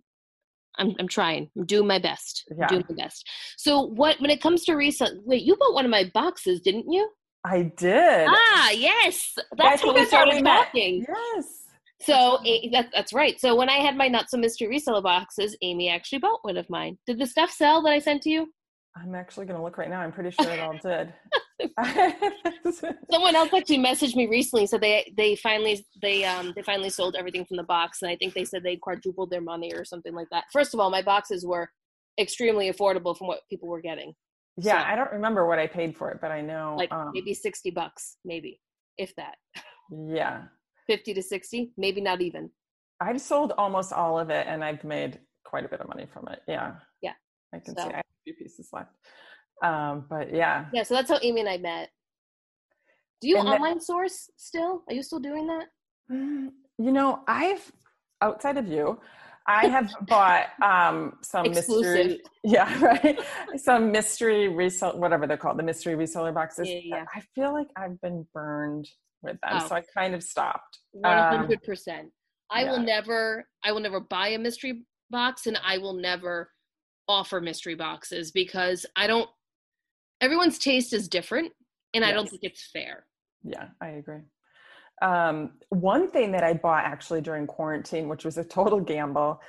I'm I'm trying. I'm doing my best. I'm Yeah. doing my best. So what when it comes to resale, wait, you bought one of my boxes, didn't you? I did. Ah, yes. That's think how we that's how we started talking. Yes. So eh, that, that's right. So when I had my not so mystery reseller boxes, Amy actually bought one of mine. Did the stuff sell that I sent to you? I'm actually going to look right now. I'm pretty sure it all did. (laughs) (laughs) Someone else actually messaged me recently, so they they finally they um they finally sold everything from the box, and I think they said they quadrupled their money or something like that. First of all, my boxes were extremely affordable from what people were getting, yeah, So- I don't remember what I paid for it, but I know. like um, maybe sixty bucks, maybe if that, yeah, fifty to sixty, maybe not even. I've sold almost all of it, and I've made quite a bit of money from it. Yeah. Yeah. I can So- see I have a few pieces left. Um, but yeah, Yeah, so that's how Amy and I met. Do you And that- online source still? Are you still doing that? Mm, You know, I've outside of you, I have bought um some Exclusive. mystery (laughs) yeah, right. Some mystery resell whatever they're called, the mystery reseller boxes. Yeah, yeah. I feel like I've been burned with them. Oh. So I kind of stopped. Um, hundred percent. I will never. I will never buy a mystery box, and I will never offer mystery boxes because I don't. Everyone's taste is different, and I don't think it's fair. Yeah, I agree. Um, one thing that I bought actually during quarantine, which was a total gamble,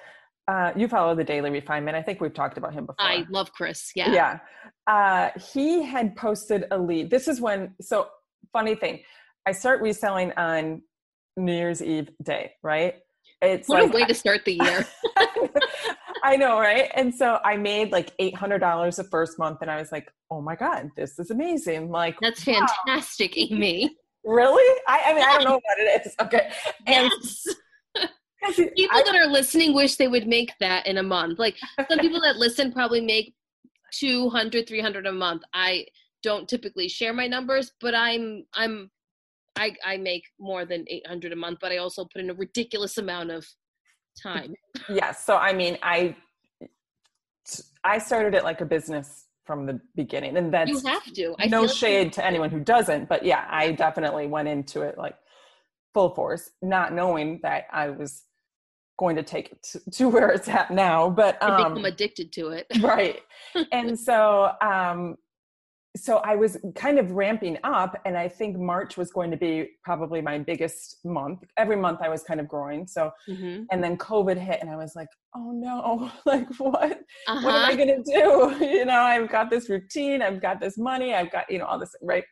uh, you follow the Daily Refinement. I think we've talked about him before. I love Chris. Yeah. Yeah. Uh, he had posted a lead. This is when, so funny thing, I start reselling on New Year's Eve day, right? It's what like, a way to start the year. (laughs) I know, right? And so I made like eight hundred dollars the first month, and I was like, "Oh my god, this is amazing!" Like that's fantastic. Amy. Really? I, I mean, I don't know what it is. Okay. And yes. (laughs) people I, that are listening wish they would make that in a month. Like some people that listen probably make 200, 300 a month. I don't typically share my numbers, but I'm I'm I I make more than 800 a month, but I also put in a ridiculous amount of time. (laughs) Yes. So I mean, I I started it like a business from the beginning and that's you have to I no shade like to anyone who doesn't but yeah i definitely went into it like full force not knowing that i was going to take it to, to where it's at now but um become addicted to it right (laughs) and so um so I was kind of ramping up, and I think March was going to be probably my biggest month. Every month I was kind of growing. So, mm-hmm. and then COVID hit, and I was like, oh no, (laughs) like what? Uh-huh. What am I uh-huh. going to do? (laughs) You know, I've got this routine, I've got this money, I've got, you know, all this, right?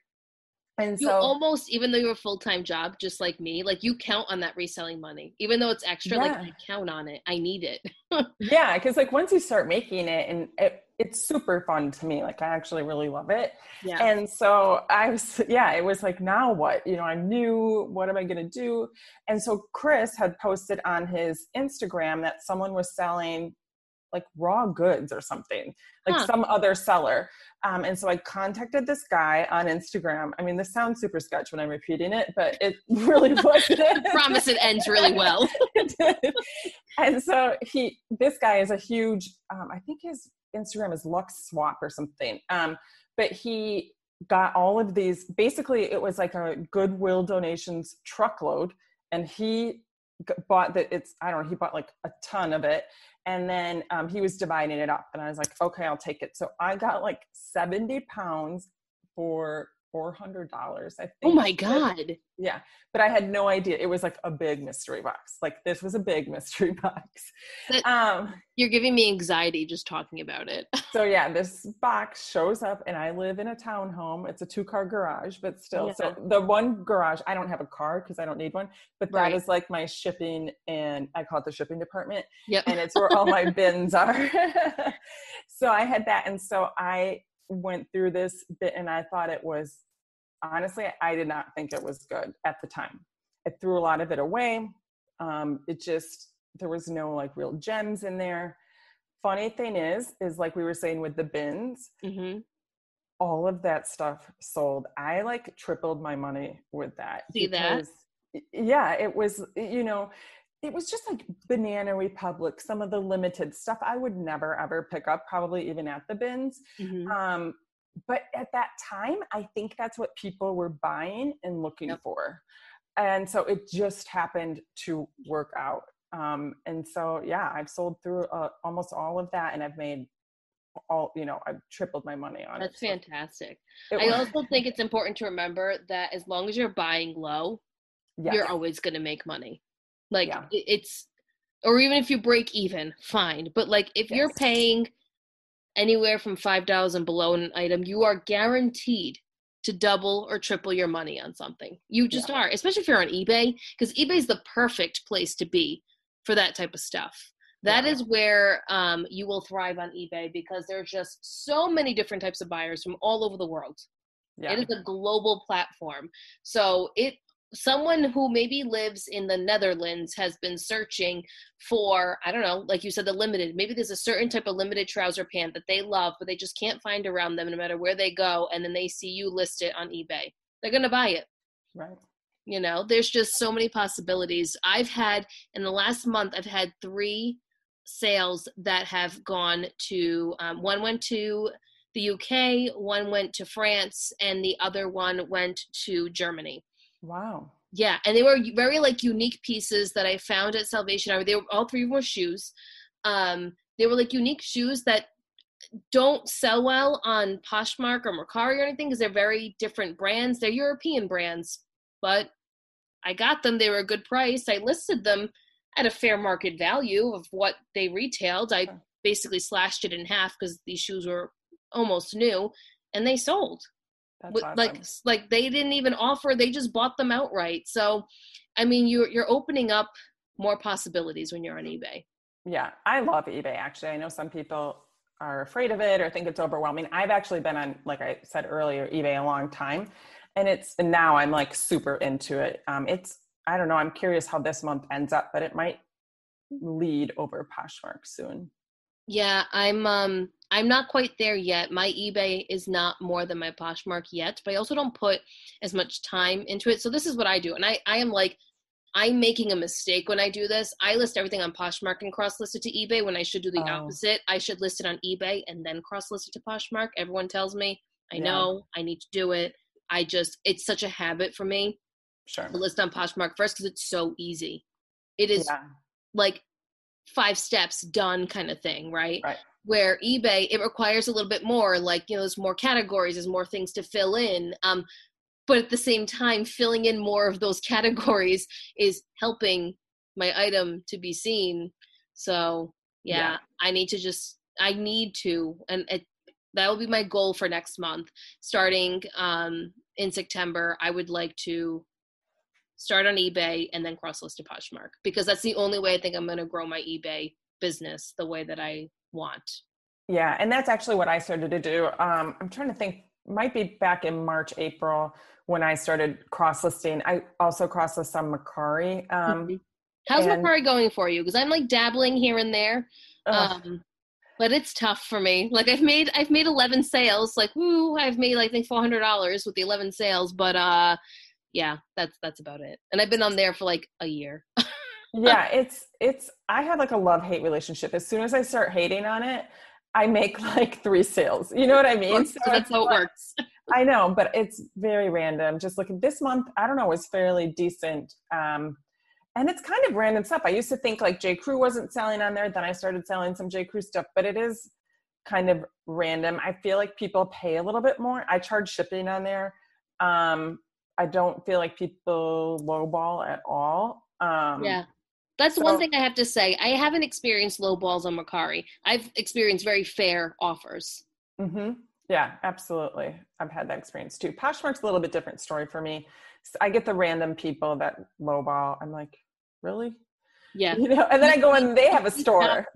And you so, almost, even though you're a full time job, just like me, like you count on that reselling money, even though it's extra. Yeah. Like I count on it. I need it. (laughs) yeah, because like once you start making it, and it, it's super fun to me. Like I actually really love it. Yeah. And so I was, (laughs) yeah, it was like, now what? You know, I knew what am I going to do? And so Chris had posted on his Instagram that someone was selling like raw goods or something, like huh. some other seller. Um, and so I contacted this guy on Instagram. I mean, this sounds super sketch when I'm repeating it, but it (laughs) really (laughs) wasn't. Promise it ends really well. and so he, this guy is a huge, um, I think his Instagram is Lux Swap or something. Um, but he got all of these, basically it was like a Goodwill donations truckload and he bought that it's, I don't know, he bought like a ton of it and then um, he was dividing it up and i was like okay i'll take it so i got like 70 pounds for $400 i think oh my god. Yeah but i had no idea. It was like a big mystery box. Like this was a big mystery (laughs) box. Um you're giving me anxiety just talking about it. (laughs) So yeah this box shows up and i live in a townhome. It's a two car garage but still yeah. so the one garage i don't have a car because i don't need one but right. that is like my shipping and i call it the shipping department yep. and it's where all my (laughs) bins are. So i had that and so i went through this bit and I thought it was honestly, I did not think it was good at the time. I threw a lot of it away. Um, it just, there was no like real gems in there. Funny thing is, is like we were saying with the bins, mm-hmm. all of that stuff sold. I like tripled my money with that. See that? Yeah, it was, you know, it was just like Banana Republic, some of the limited stuff I would never ever pick up, probably even at the bins. Mm-hmm. Um, but at that time, I think that's what people were buying and looking yep. for. And so it just happened to work out. Um, and so, yeah, I've sold through uh, almost all of that and I've made all, you know, I've tripled my money on that's it. That's fantastic. It I also think it's important to remember that as long as you're buying low, yes. you're always going to make money. Like yeah. it's, or even if you break even, fine. But like if yes. you're paying anywhere from five dollars and below an item, you are guaranteed to double or triple your money on something. You just yeah. are, especially if you're on eBay, because eBay is the perfect place to be for that type of stuff. That yeah. is where um, you will thrive on eBay because there's just so many different types of buyers from all over the world. Yeah. It is a global platform. So it someone who maybe lives in the Netherlands has been searching for, I don't know, like you said, the limited. Maybe there's a certain type of limited trouser pant that they love, but they just can't find around them no matter where they go. And then they see you list it on eBay. They're going to buy it. Right. You know, there's just so many possibilities. I've had, in the last month, I've had three sales that have gone to, um, one went to the UK, one went to France, and the other one went to Germany Wow. Yeah, and they were very like unique pieces that I found at Salvation Army. They were all three were shoes. Um, they were like unique shoes that don't sell well on Poshmark or Mercari or anything because they're very different brands. They're European brands, but I got them. They were a good price. I listed them at a fair market value of what they retailed. I basically slashed it in half because these shoes were almost new and they sold. Awesome. Like like they didn't even offer, they just bought them outright. So I mean you're you're opening up more possibilities when you're on eBay. Yeah, I love eBay actually. I know some people are afraid of it or think it's overwhelming. I've actually been on, like I said earlier, eBay a long time. And it's and now I'm like super into it. Um, it's I don't know. I'm curious how this month ends up, but it might lead over Poshmark soon. Yeah, I'm um I'm not quite there yet. My eBay is not more than my Poshmark yet, but I also don't put as much time into it. So this is what I do. And I I am like I'm making a mistake when I do this. I list everything on Poshmark and cross list it to eBay when I should do the oh. opposite. I should list it on eBay and then cross list it to Poshmark. Everyone tells me I yeah. know I need to do it. I just it's such a habit for me. Sure. To list on Poshmark first because it's so easy. It is yeah. like five steps done kind of thing, right? Right. Where eBay it requires a little bit more, like you know, there's more categories, there's more things to fill in. Um, but at the same time filling in more of those (laughs) categories is helping my item to be seen so yeah, yeah. i need to just i need to and it, that will be my goal for next month starting um, in september i would like to start on ebay and then cross list to poshmark because that's the only way i think i'm going to grow my ebay business the way that i want yeah and that's actually what i started to do um, i'm trying to think might be back in march april when I started cross listing. I also cross list on Mercari. Um, mm-hmm. How's and, Mercari going for you? Because I'm like dabbling here and there. Um, but it's tough for me. Like I've made I've made 11 sales. Like woo, I've made I think $400 with the 11 sales. But uh, yeah, that's that's about it. And I've been on there for like a year. yeah, (laughs) it's it's I have like a love hate relationship. As soon as I start hating on it, I make (laughs) like three sales. You know what I mean? So, that's how it works. (laughs) I know, but it's very random. Just looking this month, I don't know, was fairly decent. Um, and it's kind of random stuff. I used to think like J. Crew wasn't selling on there. Then I started selling some J. Crew stuff, but it is kind of random. I feel like people pay a little bit more. I charge shipping on there. Um, I don't feel like people lowball at all. Um, yeah. That's so, one thing I have to say. I haven't experienced low balls on Mercari. I've experienced very fair offers. Mm-hmm. Yeah, absolutely. I've had that experience too. Poshmark's a little bit different story for me. I get the random people that lowball. I'm like, really? Yeah. (laughs) You know, and then I go and they have a (laughs) store.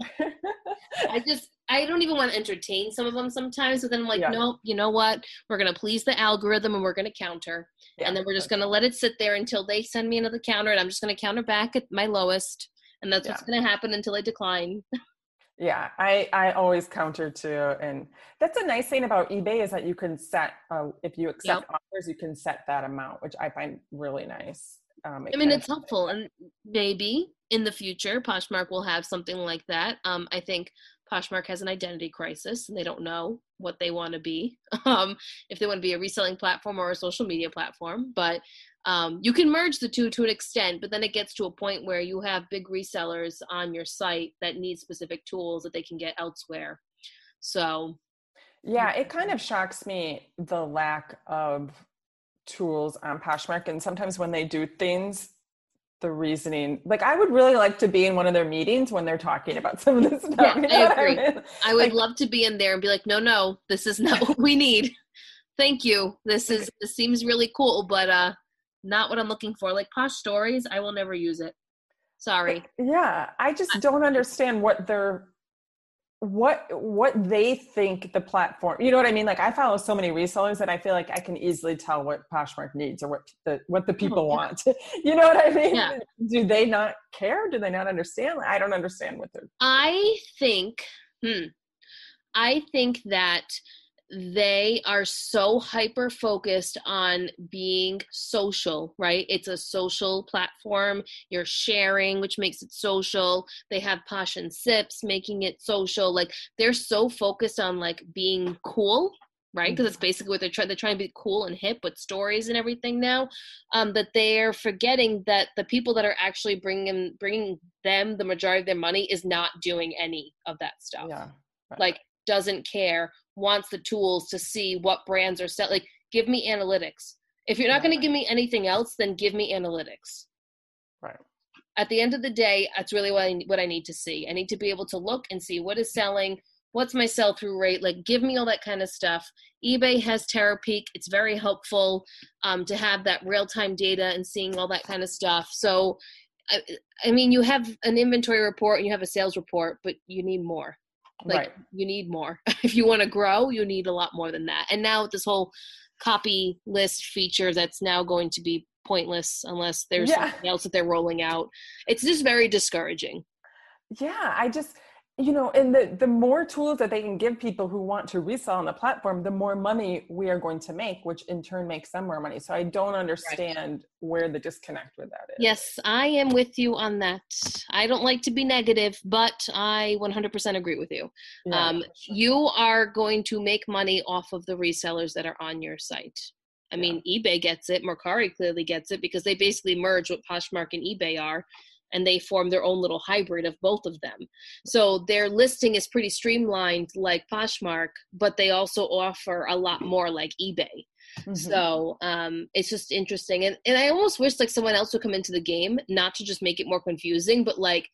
I just I don't even want to entertain some of them sometimes. But then I'm like, yeah. nope, you know what? We're gonna please the algorithm and we're gonna counter. Yeah, and then we're just gonna let it sit there until they send me another counter and I'm just gonna counter back at my lowest. And that's yeah. what's gonna happen until I decline. Yeah, I I always counter too, and that's a nice thing about eBay is that you can set uh, if you accept yep. offers, you can set that amount, which I find really nice. Um, I mean, it's helpful, and maybe in the future, Poshmark will have something like that. Um, I think Poshmark has an identity crisis, and they don't know what they want to be. (laughs) Um, if they want to be a reselling platform or a social media platform, but um, you can merge the two to an extent, but then it gets to a point where you have big resellers on your site that need specific tools that they can get elsewhere. So, yeah, it kind of shocks me the lack of tools on Poshmark. And sometimes when they do things, the reasoning, like I would really like to be in one of their meetings when they're talking about some of this stuff. Yeah, (laughs) you know I agree. I, mean? I would like, love to be in there and be like, no, no, this is (laughs) not what we need. Thank you. This is this seems really cool, but uh not what I'm looking for. Like Posh Stories, I will never use it. Sorry. Yeah, I just don't understand what they're what what they think the platform you know what i mean? Like i follow so many resellers that i feel like i can easily tell what poshmark needs or what the what the oh, people oh, yeah. want. (laughs) You know what i mean? Yeah. do they not care? Do they not understand? I don't understand what they're i think hmm i think that they are so hyper focused on being social, right? It's a social platform. You're sharing, which makes it social. They have Posh and Sips, making it social. Like they're so focused on like being cool, right? Because it's mm-hmm. basically what they're trying. They're trying to be cool and hip with stories and everything now. Um, that they're forgetting that the people that are actually bringing bringing them the majority of their money is not doing any of that stuff. Yeah. Right. Like doesn't care wants the tools to see what brands are selling. Like, give me analytics. If you're not going to give me anything else, then give me analytics. Right. at the end of the day, that's really what I, what I need to see. I need to be able to look and see what is selling, what's my sell through rate, like give me all that kind of stuff. eBay has Terapeak. It's very helpful um, to have that real time data and seeing all that kind of stuff. So, I, I mean, you have an inventory report and you have a sales report, but you need more. Like Right. you need more. (laughs) if you want to grow, you need a lot more than that. And now with this whole copy list feature that's now going to be pointless unless there's Yeah. something else that they're rolling out. It's just very discouraging. yeah i just you know and the the more tools that they can give people who want to resell on the platform the more money we are going to make which in turn makes them more money so i don't understand where the disconnect with that is Yes, I am with you on that. I don't like to be negative, but I 100% agree with you. Yeah, um, sure. You are going to make money off of the resellers that are on your site. I mean, eBay gets it. Mercari clearly gets it because they basically merge what Poshmark and eBay are, and they form their own little hybrid of both of them. So their listing is pretty streamlined, like Poshmark, but they also offer a lot more, like eBay. Mhm. So um, it's just interesting, and and I almost wish like someone else would come into the game, not to just make it more confusing, but like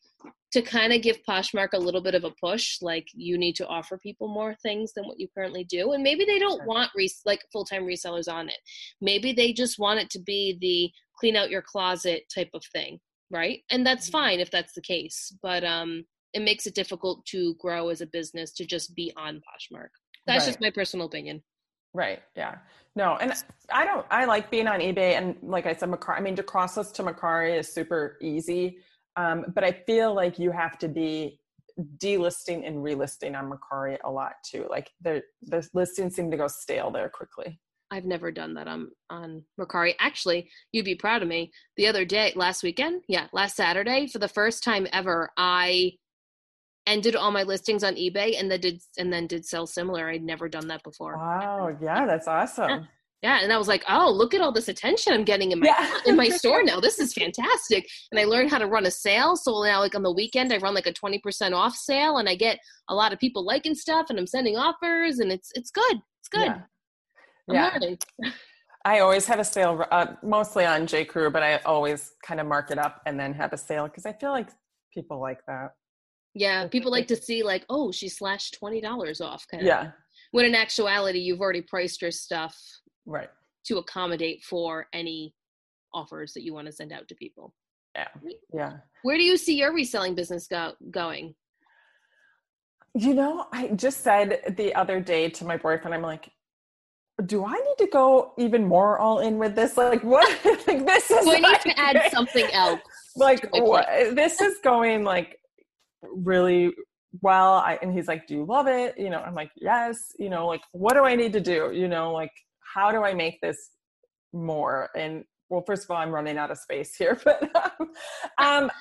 to kind of give Poshmark a little bit of a push. Like you need to offer people more things than what you currently do, and maybe they don't Sure. want res- like full time resellers on it. Maybe they just want it to be the clean out your closet type of thing, right? And that's Mhm. fine if that's the case, but um, it makes it difficult to grow as a business to just be on Poshmark. That's just my personal opinion. Right. Yeah. No, and I don't. I like being on eBay, and like I said, Mercari. I mean, to cross us to Mercari is super easy, um, but I feel like you have to be delisting and relisting on Mercari a lot too. Like the the listings seem to go stale there quickly. I've never done that on on Mercari. Actually, you'd be proud of me. The other day, last weekend, yeah, last Saturday, for the first time ever, I ended all my listings on eBay and then did and then did sell similar. I'd never done that before. Wow. Yeah, that's awesome. Yeah, and I was like, oh, look at all this attention I'm getting in my Yeah. in my (laughs) store now. This is fantastic. And I learned how to run a sale. So now, like on the weekend, I run like a twenty percent off sale, and I get a lot of people liking stuff, and I'm sending offers, and it's it's good. It's good. Yeah. Yeah. I always have a sale, uh, mostly on J. Crew, but I always kind of mark it up and then have a sale because I feel like people like that. Yeah, people like to see like, oh, she slashed twenty dollars off. Kind of. Yeah. When in actuality, you've already priced your stuff Right. to accommodate for any offers that you want to send out to people. Yeah. Yeah. Where do you see your reselling business go- going? You know, I just said the other day to my boyfriend, I'm like, do I need to go even more all in with this? Like, what? (laughs) like, this is So I need (laughs) like, to add something else. Like, what, this is going like really well. I, and he's like, do you love it? You know, I'm like, yes. You know, like, what do I need to do? You know, like, how do I make this more? And well, first of all, I'm running out of space here, (laughs) but um, um,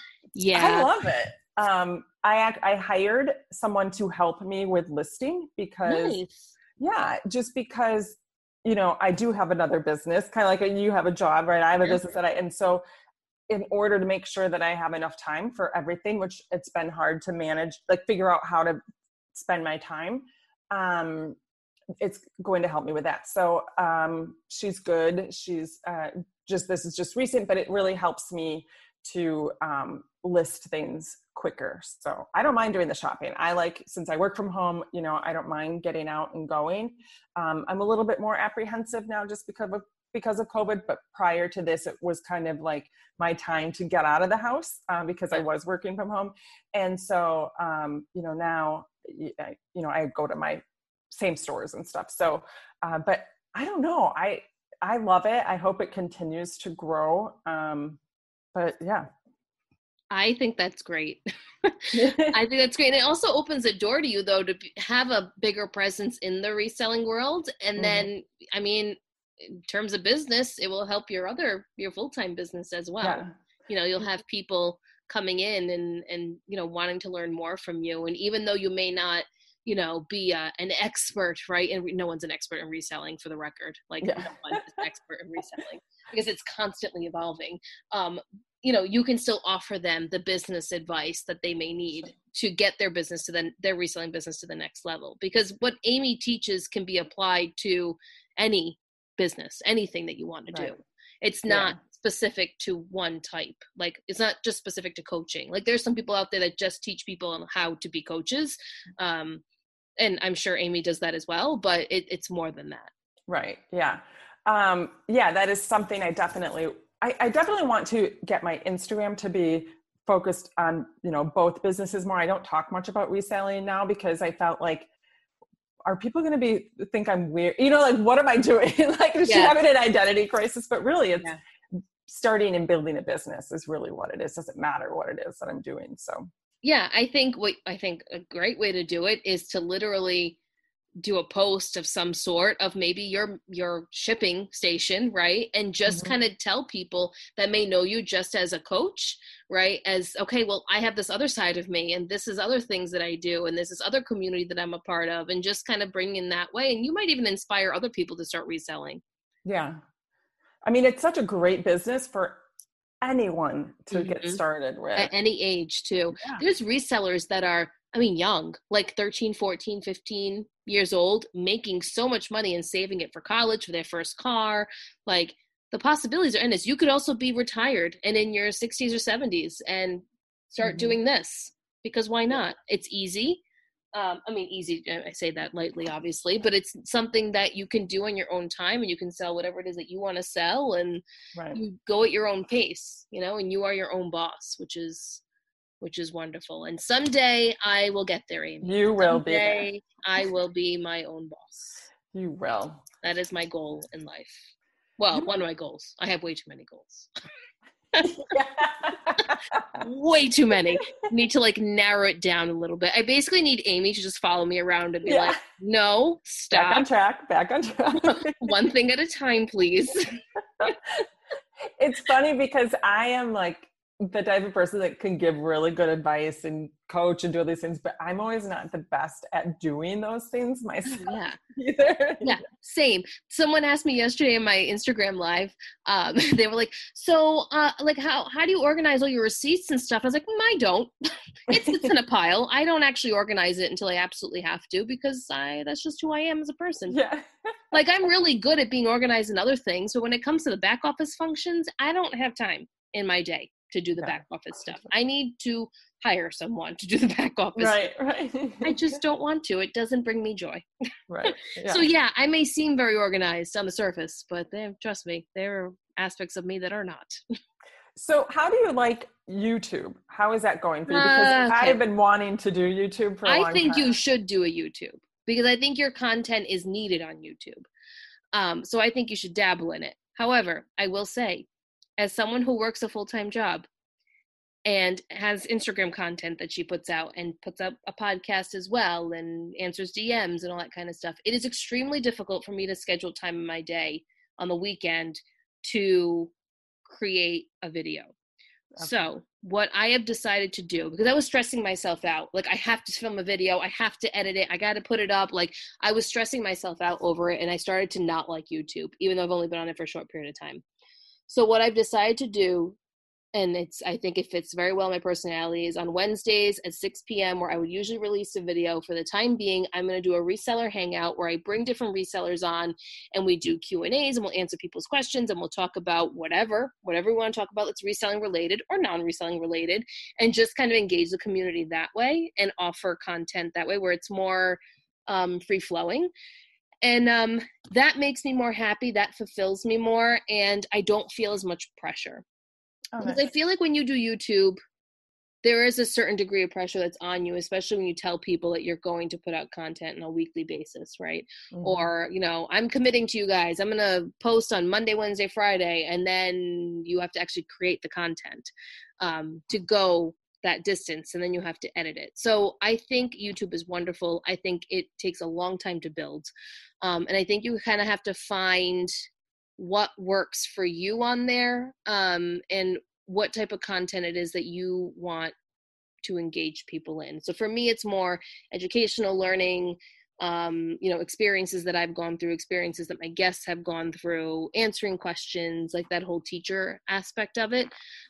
I love it. Um, I I hired someone to help me with listing because Nice. yeah, just because you know I do have another business, kind of like you have a job, right? I have a Sure. business that I and so in order to make sure that I have enough time for everything, which it's been hard to manage, like figure out how to spend my time. Um, it's going to help me with that. So um, she's good. She's uh, just this is just recent, but it really helps me to um, list things quicker. So I don't mind doing the shopping. I like since I work from home, you know, I don't mind getting out and going. Um, I'm a little bit more apprehensive now just because of because of COVID, but prior to this, it was kind of like my time to get out of the house uh, because I was working from home, and so um, you know now you know I go to my same stores and stuff. So, uh, but I don't know. I I love it. I hope it continues to grow. Um, but yeah, I think that's great. (laughs) (laughs) I think that's great. And it also opens a door to you, though, to have a bigger presence in the reselling world. And Mhm. then, I mean, in terms of business, it will help your other, your full time business as well. yeah, You know, you'll have people coming in and, and, you know, wanting to learn more from you. And even though you may not, you know, be uh, an expert, right? And re- no one's an expert in reselling for the record. Like, Yeah. no one is an expert in reselling because it's constantly evolving. Um, you know you can still offer them the business advice that they may need to get their business to the their reselling business to the next level because what amy teaches can be applied to any business anything that you want to do Right. it's Yeah. not specific to one type. Like it's not just specific to coaching. Like there's some people out there that just teach people on how to be coaches. Um, and I'm sure Amy does that as well, but it, it's more than that. Right. Yeah. Um, yeah, that is something I definitely I, I definitely want to get my Instagram to be focused on, you know, both businesses more. I don't talk much about reselling now because I felt like are people going to be think I'm weird? You know, like what am I doing? (laughs) like is yeah. she having an identity crisis? But really, it's yeah. starting and building a business is really what it is. Doesn't matter what it is that I'm doing. So yeah, I think what I think a great way to do it is to literally do a post of some sort of maybe your your shipping station right? And just mm-hmm. kind of tell people that may know you just as a coach right? As okay well i have this other side of me and this is other things that i do and this is other community that i'm a part of and just kind of bring in that way. And you might even inspire other people to start reselling. Yeah. I mean it's such a great business for anyone to mm-hmm. get started with. at any age too. Yeah. there's resellers that are I mean, young, like 13, 14, 15 years old, making so much money and saving it for college, for their first car. Like the possibilities are endless. You could also be retired and in your 60s or 70s and start mm-hmm. doing this because why not? It's easy. Um, I mean, easy, I say that lightly, obviously, but it's something that you can do on your own time and you can sell whatever it is that you want to sell and right. you go at your own pace, you know, and you are your own boss, which is which is wonderful. And someday I will get there, Amy. You will someday be. I will be my own boss. You will. That is my goal in life. Well, one of my goals. I have way too many goals. (laughs) way too many. Need to like narrow it down a little bit. I basically need Amy to just follow me around and be yeah. like, "No, stop. Back on track. Back on track. (laughs) one thing at a time, please." (laughs) it's funny because I am like the type of person that can give really good advice and coach and do all these things, but I'm always not the best at doing those things (laughs) myself. Yeah. Either. Yeah. Same. Someone asked me yesterday in my Instagram live, um, (laughs) they were like, so uh, like how how do you organize all your receipts and stuff? I was like, mm, I don't. (laughs) it sits in a pile. I don't actually organize it until I absolutely have to because I that's just who I am as a person. Yeah. like I'm really good at being organized in other things, but when it comes to the back office functions, I don't have time in my day to do the back office stuff. I need to hire someone to do the (laughs) back office. Right, right. I (laughs) just don't want to. It doesn't bring me joy. Right. (laughs) Yeah. so yeah, I may seem very organized on the surface, but trust me, there are aspects of me that are not. so how do you like YouTube? How is that going for you? Because uh, okay. I've been wanting to do YouTube for a while. I think time. you should do a YouTube because I think your content is needed on YouTube. Um, so I think you should dabble in it. However, I will say as someone who works a full-time job and has Instagram content that she puts out and puts up a podcast as well and answers DMs and all that kind of stuff. It is extremely difficult for me to schedule time in my day on the weekend to create a video. Okay. So, what I have decided to do because I was stressing myself out, like I have to film a video, I have to edit it, I got to put it up. Like I was stressing myself out over it, and I started to not like YouTube, even though I've only been on it for a short period of time. So what I've decided to do, and it's I think it fits very well my personality, is on Wednesdays at 6 p.m. where I would usually release a video. For the time being, I'm going to do a reseller hangout where I bring different resellers on, and we do Q and A's, and we'll answer people's questions, and we'll talk about whatever, whatever we want to talk about that's reselling related or non-reselling related, and just kind of engage the community that way and offer content that way where it's more um, free flowing and um, that makes me more happy that fulfills me more and i don't feel as much pressure. Oh, because i feel like when you do youtube there is a certain degree of pressure that's on you especially when you tell people that you're going to put out content on a weekly basis right? Mm-hmm. or you know i'm committing to you guys. I'm going to post on monday wednesday friday and then you have to actually create the content um, to go that distance and then you have to edit it. So I think YouTube is wonderful. I think it takes a long time to build. Um, and I think you kind of have to find what works for you on there um, and what type of content it is that you want to engage people in. So for me, it's more educational learning, um, you know, experiences that I've gone through, experiences that my guests have gone through, answering questions, like that whole teacher aspect of it.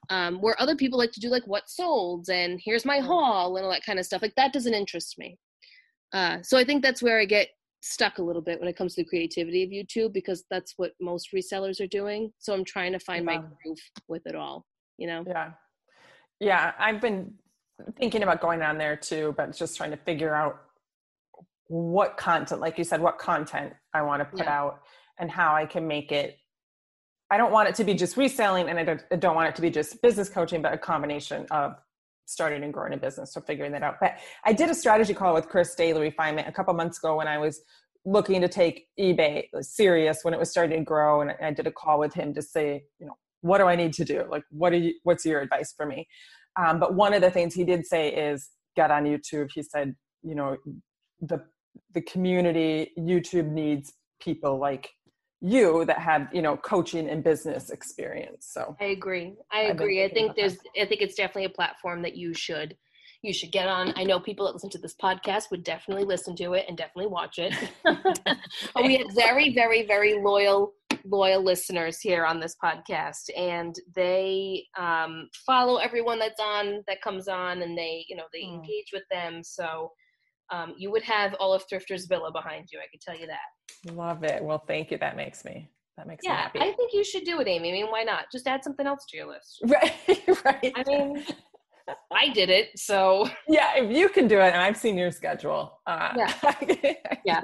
Um, where other people like to do like what sold and here's my haul and all that kind of stuff. Like that doesn't interest me. Uh, so I think that's where I get stuck a little bit when it comes to the creativity of YouTube because that's what most resellers are doing. So I'm trying to find yeah. my groove with it all, you know? Yeah. Yeah. I've been thinking about going on there too, but just trying to figure out what content, like you said, what content I want to put yeah. out and how I can make it. I don't want it to be just reselling and I don't, I don't want it to be just business coaching, but a combination of starting and growing a business. So figuring that out. But I did a strategy call with Chris Daily Refinement a couple months ago when I was looking to take eBay serious when it was starting to grow. And I did a call with him to say, you know, what do I need to do? Like, what are you, what's your advice for me? Um, but one of the things he did say is get on YouTube. He said, you know, the the community YouTube needs people like you that have you know coaching and business experience. So i agree. I agree. I think there's that. i think it's definitely a platform that you should you should get on. I know people that listen to this podcast would definitely listen to it and definitely watch it. (laughs) We have very very very loyal loyal listeners here on this podcast and they um, follow everyone that's on that comes on and they you know they mm. engage with them. So um, you would have all of Thrifters Villa behind you. I can tell you that. Love it. Well, thank you. That makes me. That makes yeah, me happy. I think you should do it, Amy. I mean, why not? Just add something else to your list. (laughs) Right. right. I mean, I did it, so yeah. If you can do it, and I've seen your schedule. Uh, yeah. (laughs) yeah.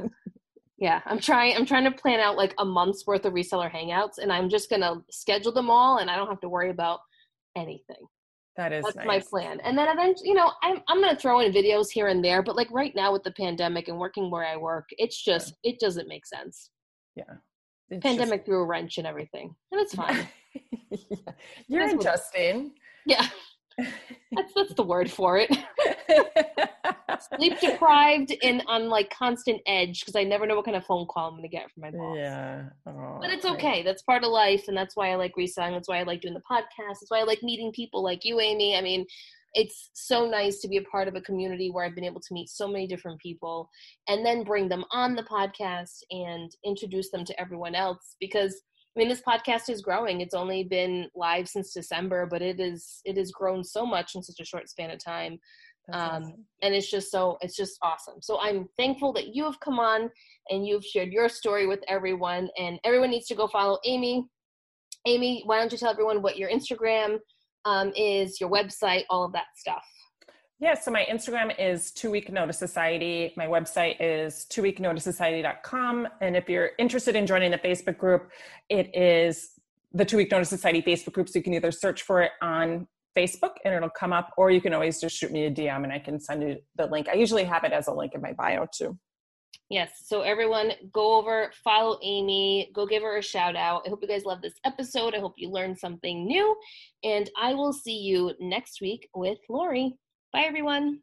Yeah, I'm trying. I'm trying to plan out like a month's worth of reseller hangouts, and I'm just gonna schedule them all, and I don't have to worry about anything. That is that's nice. my plan. And then eventually, you know, I'm I'm gonna throw in videos here and there, but like right now with the pandemic and working where I work, it's just yeah. it doesn't make sense. Yeah. It's pandemic just... threw a wrench and everything, and it's fine. (laughs) yeah. You're that's adjusting. What, yeah. That's that's the word for it. (laughs) Sleep deprived and on like constant edge because I never know what kind of phone call I'm going to get from my boss. Yeah, oh, but it's okay. That's part of life, and that's why I like reselling. That's why I like doing the podcast. That's why I like meeting people like you, Amy. I mean, it's so nice to be a part of a community where I've been able to meet so many different people and then bring them on the podcast and introduce them to everyone else because I mean, this podcast is growing. It's only been live since December, but it is it has grown so much in such a short span of time. Um, awesome. And it's just so it's just awesome. So I'm thankful that you have come on and you've shared your story with everyone. And everyone needs to go follow Amy. Amy, why don't you tell everyone what your Instagram um, is, your website, all of that stuff? Yeah, so my Instagram is Two Week Notice Society. My website is twoweeknoticesociety.com. And if you're interested in joining the Facebook group, it is the Two Week Notice Society Facebook group. So you can either search for it on Facebook and it'll come up, or you can always just shoot me a DM and I can send you the link. I usually have it as a link in my bio too. Yes. So everyone go over, follow Amy, go give her a shout out. I hope you guys love this episode. I hope you learned something new. And I will see you next week with Lori. Bye, everyone.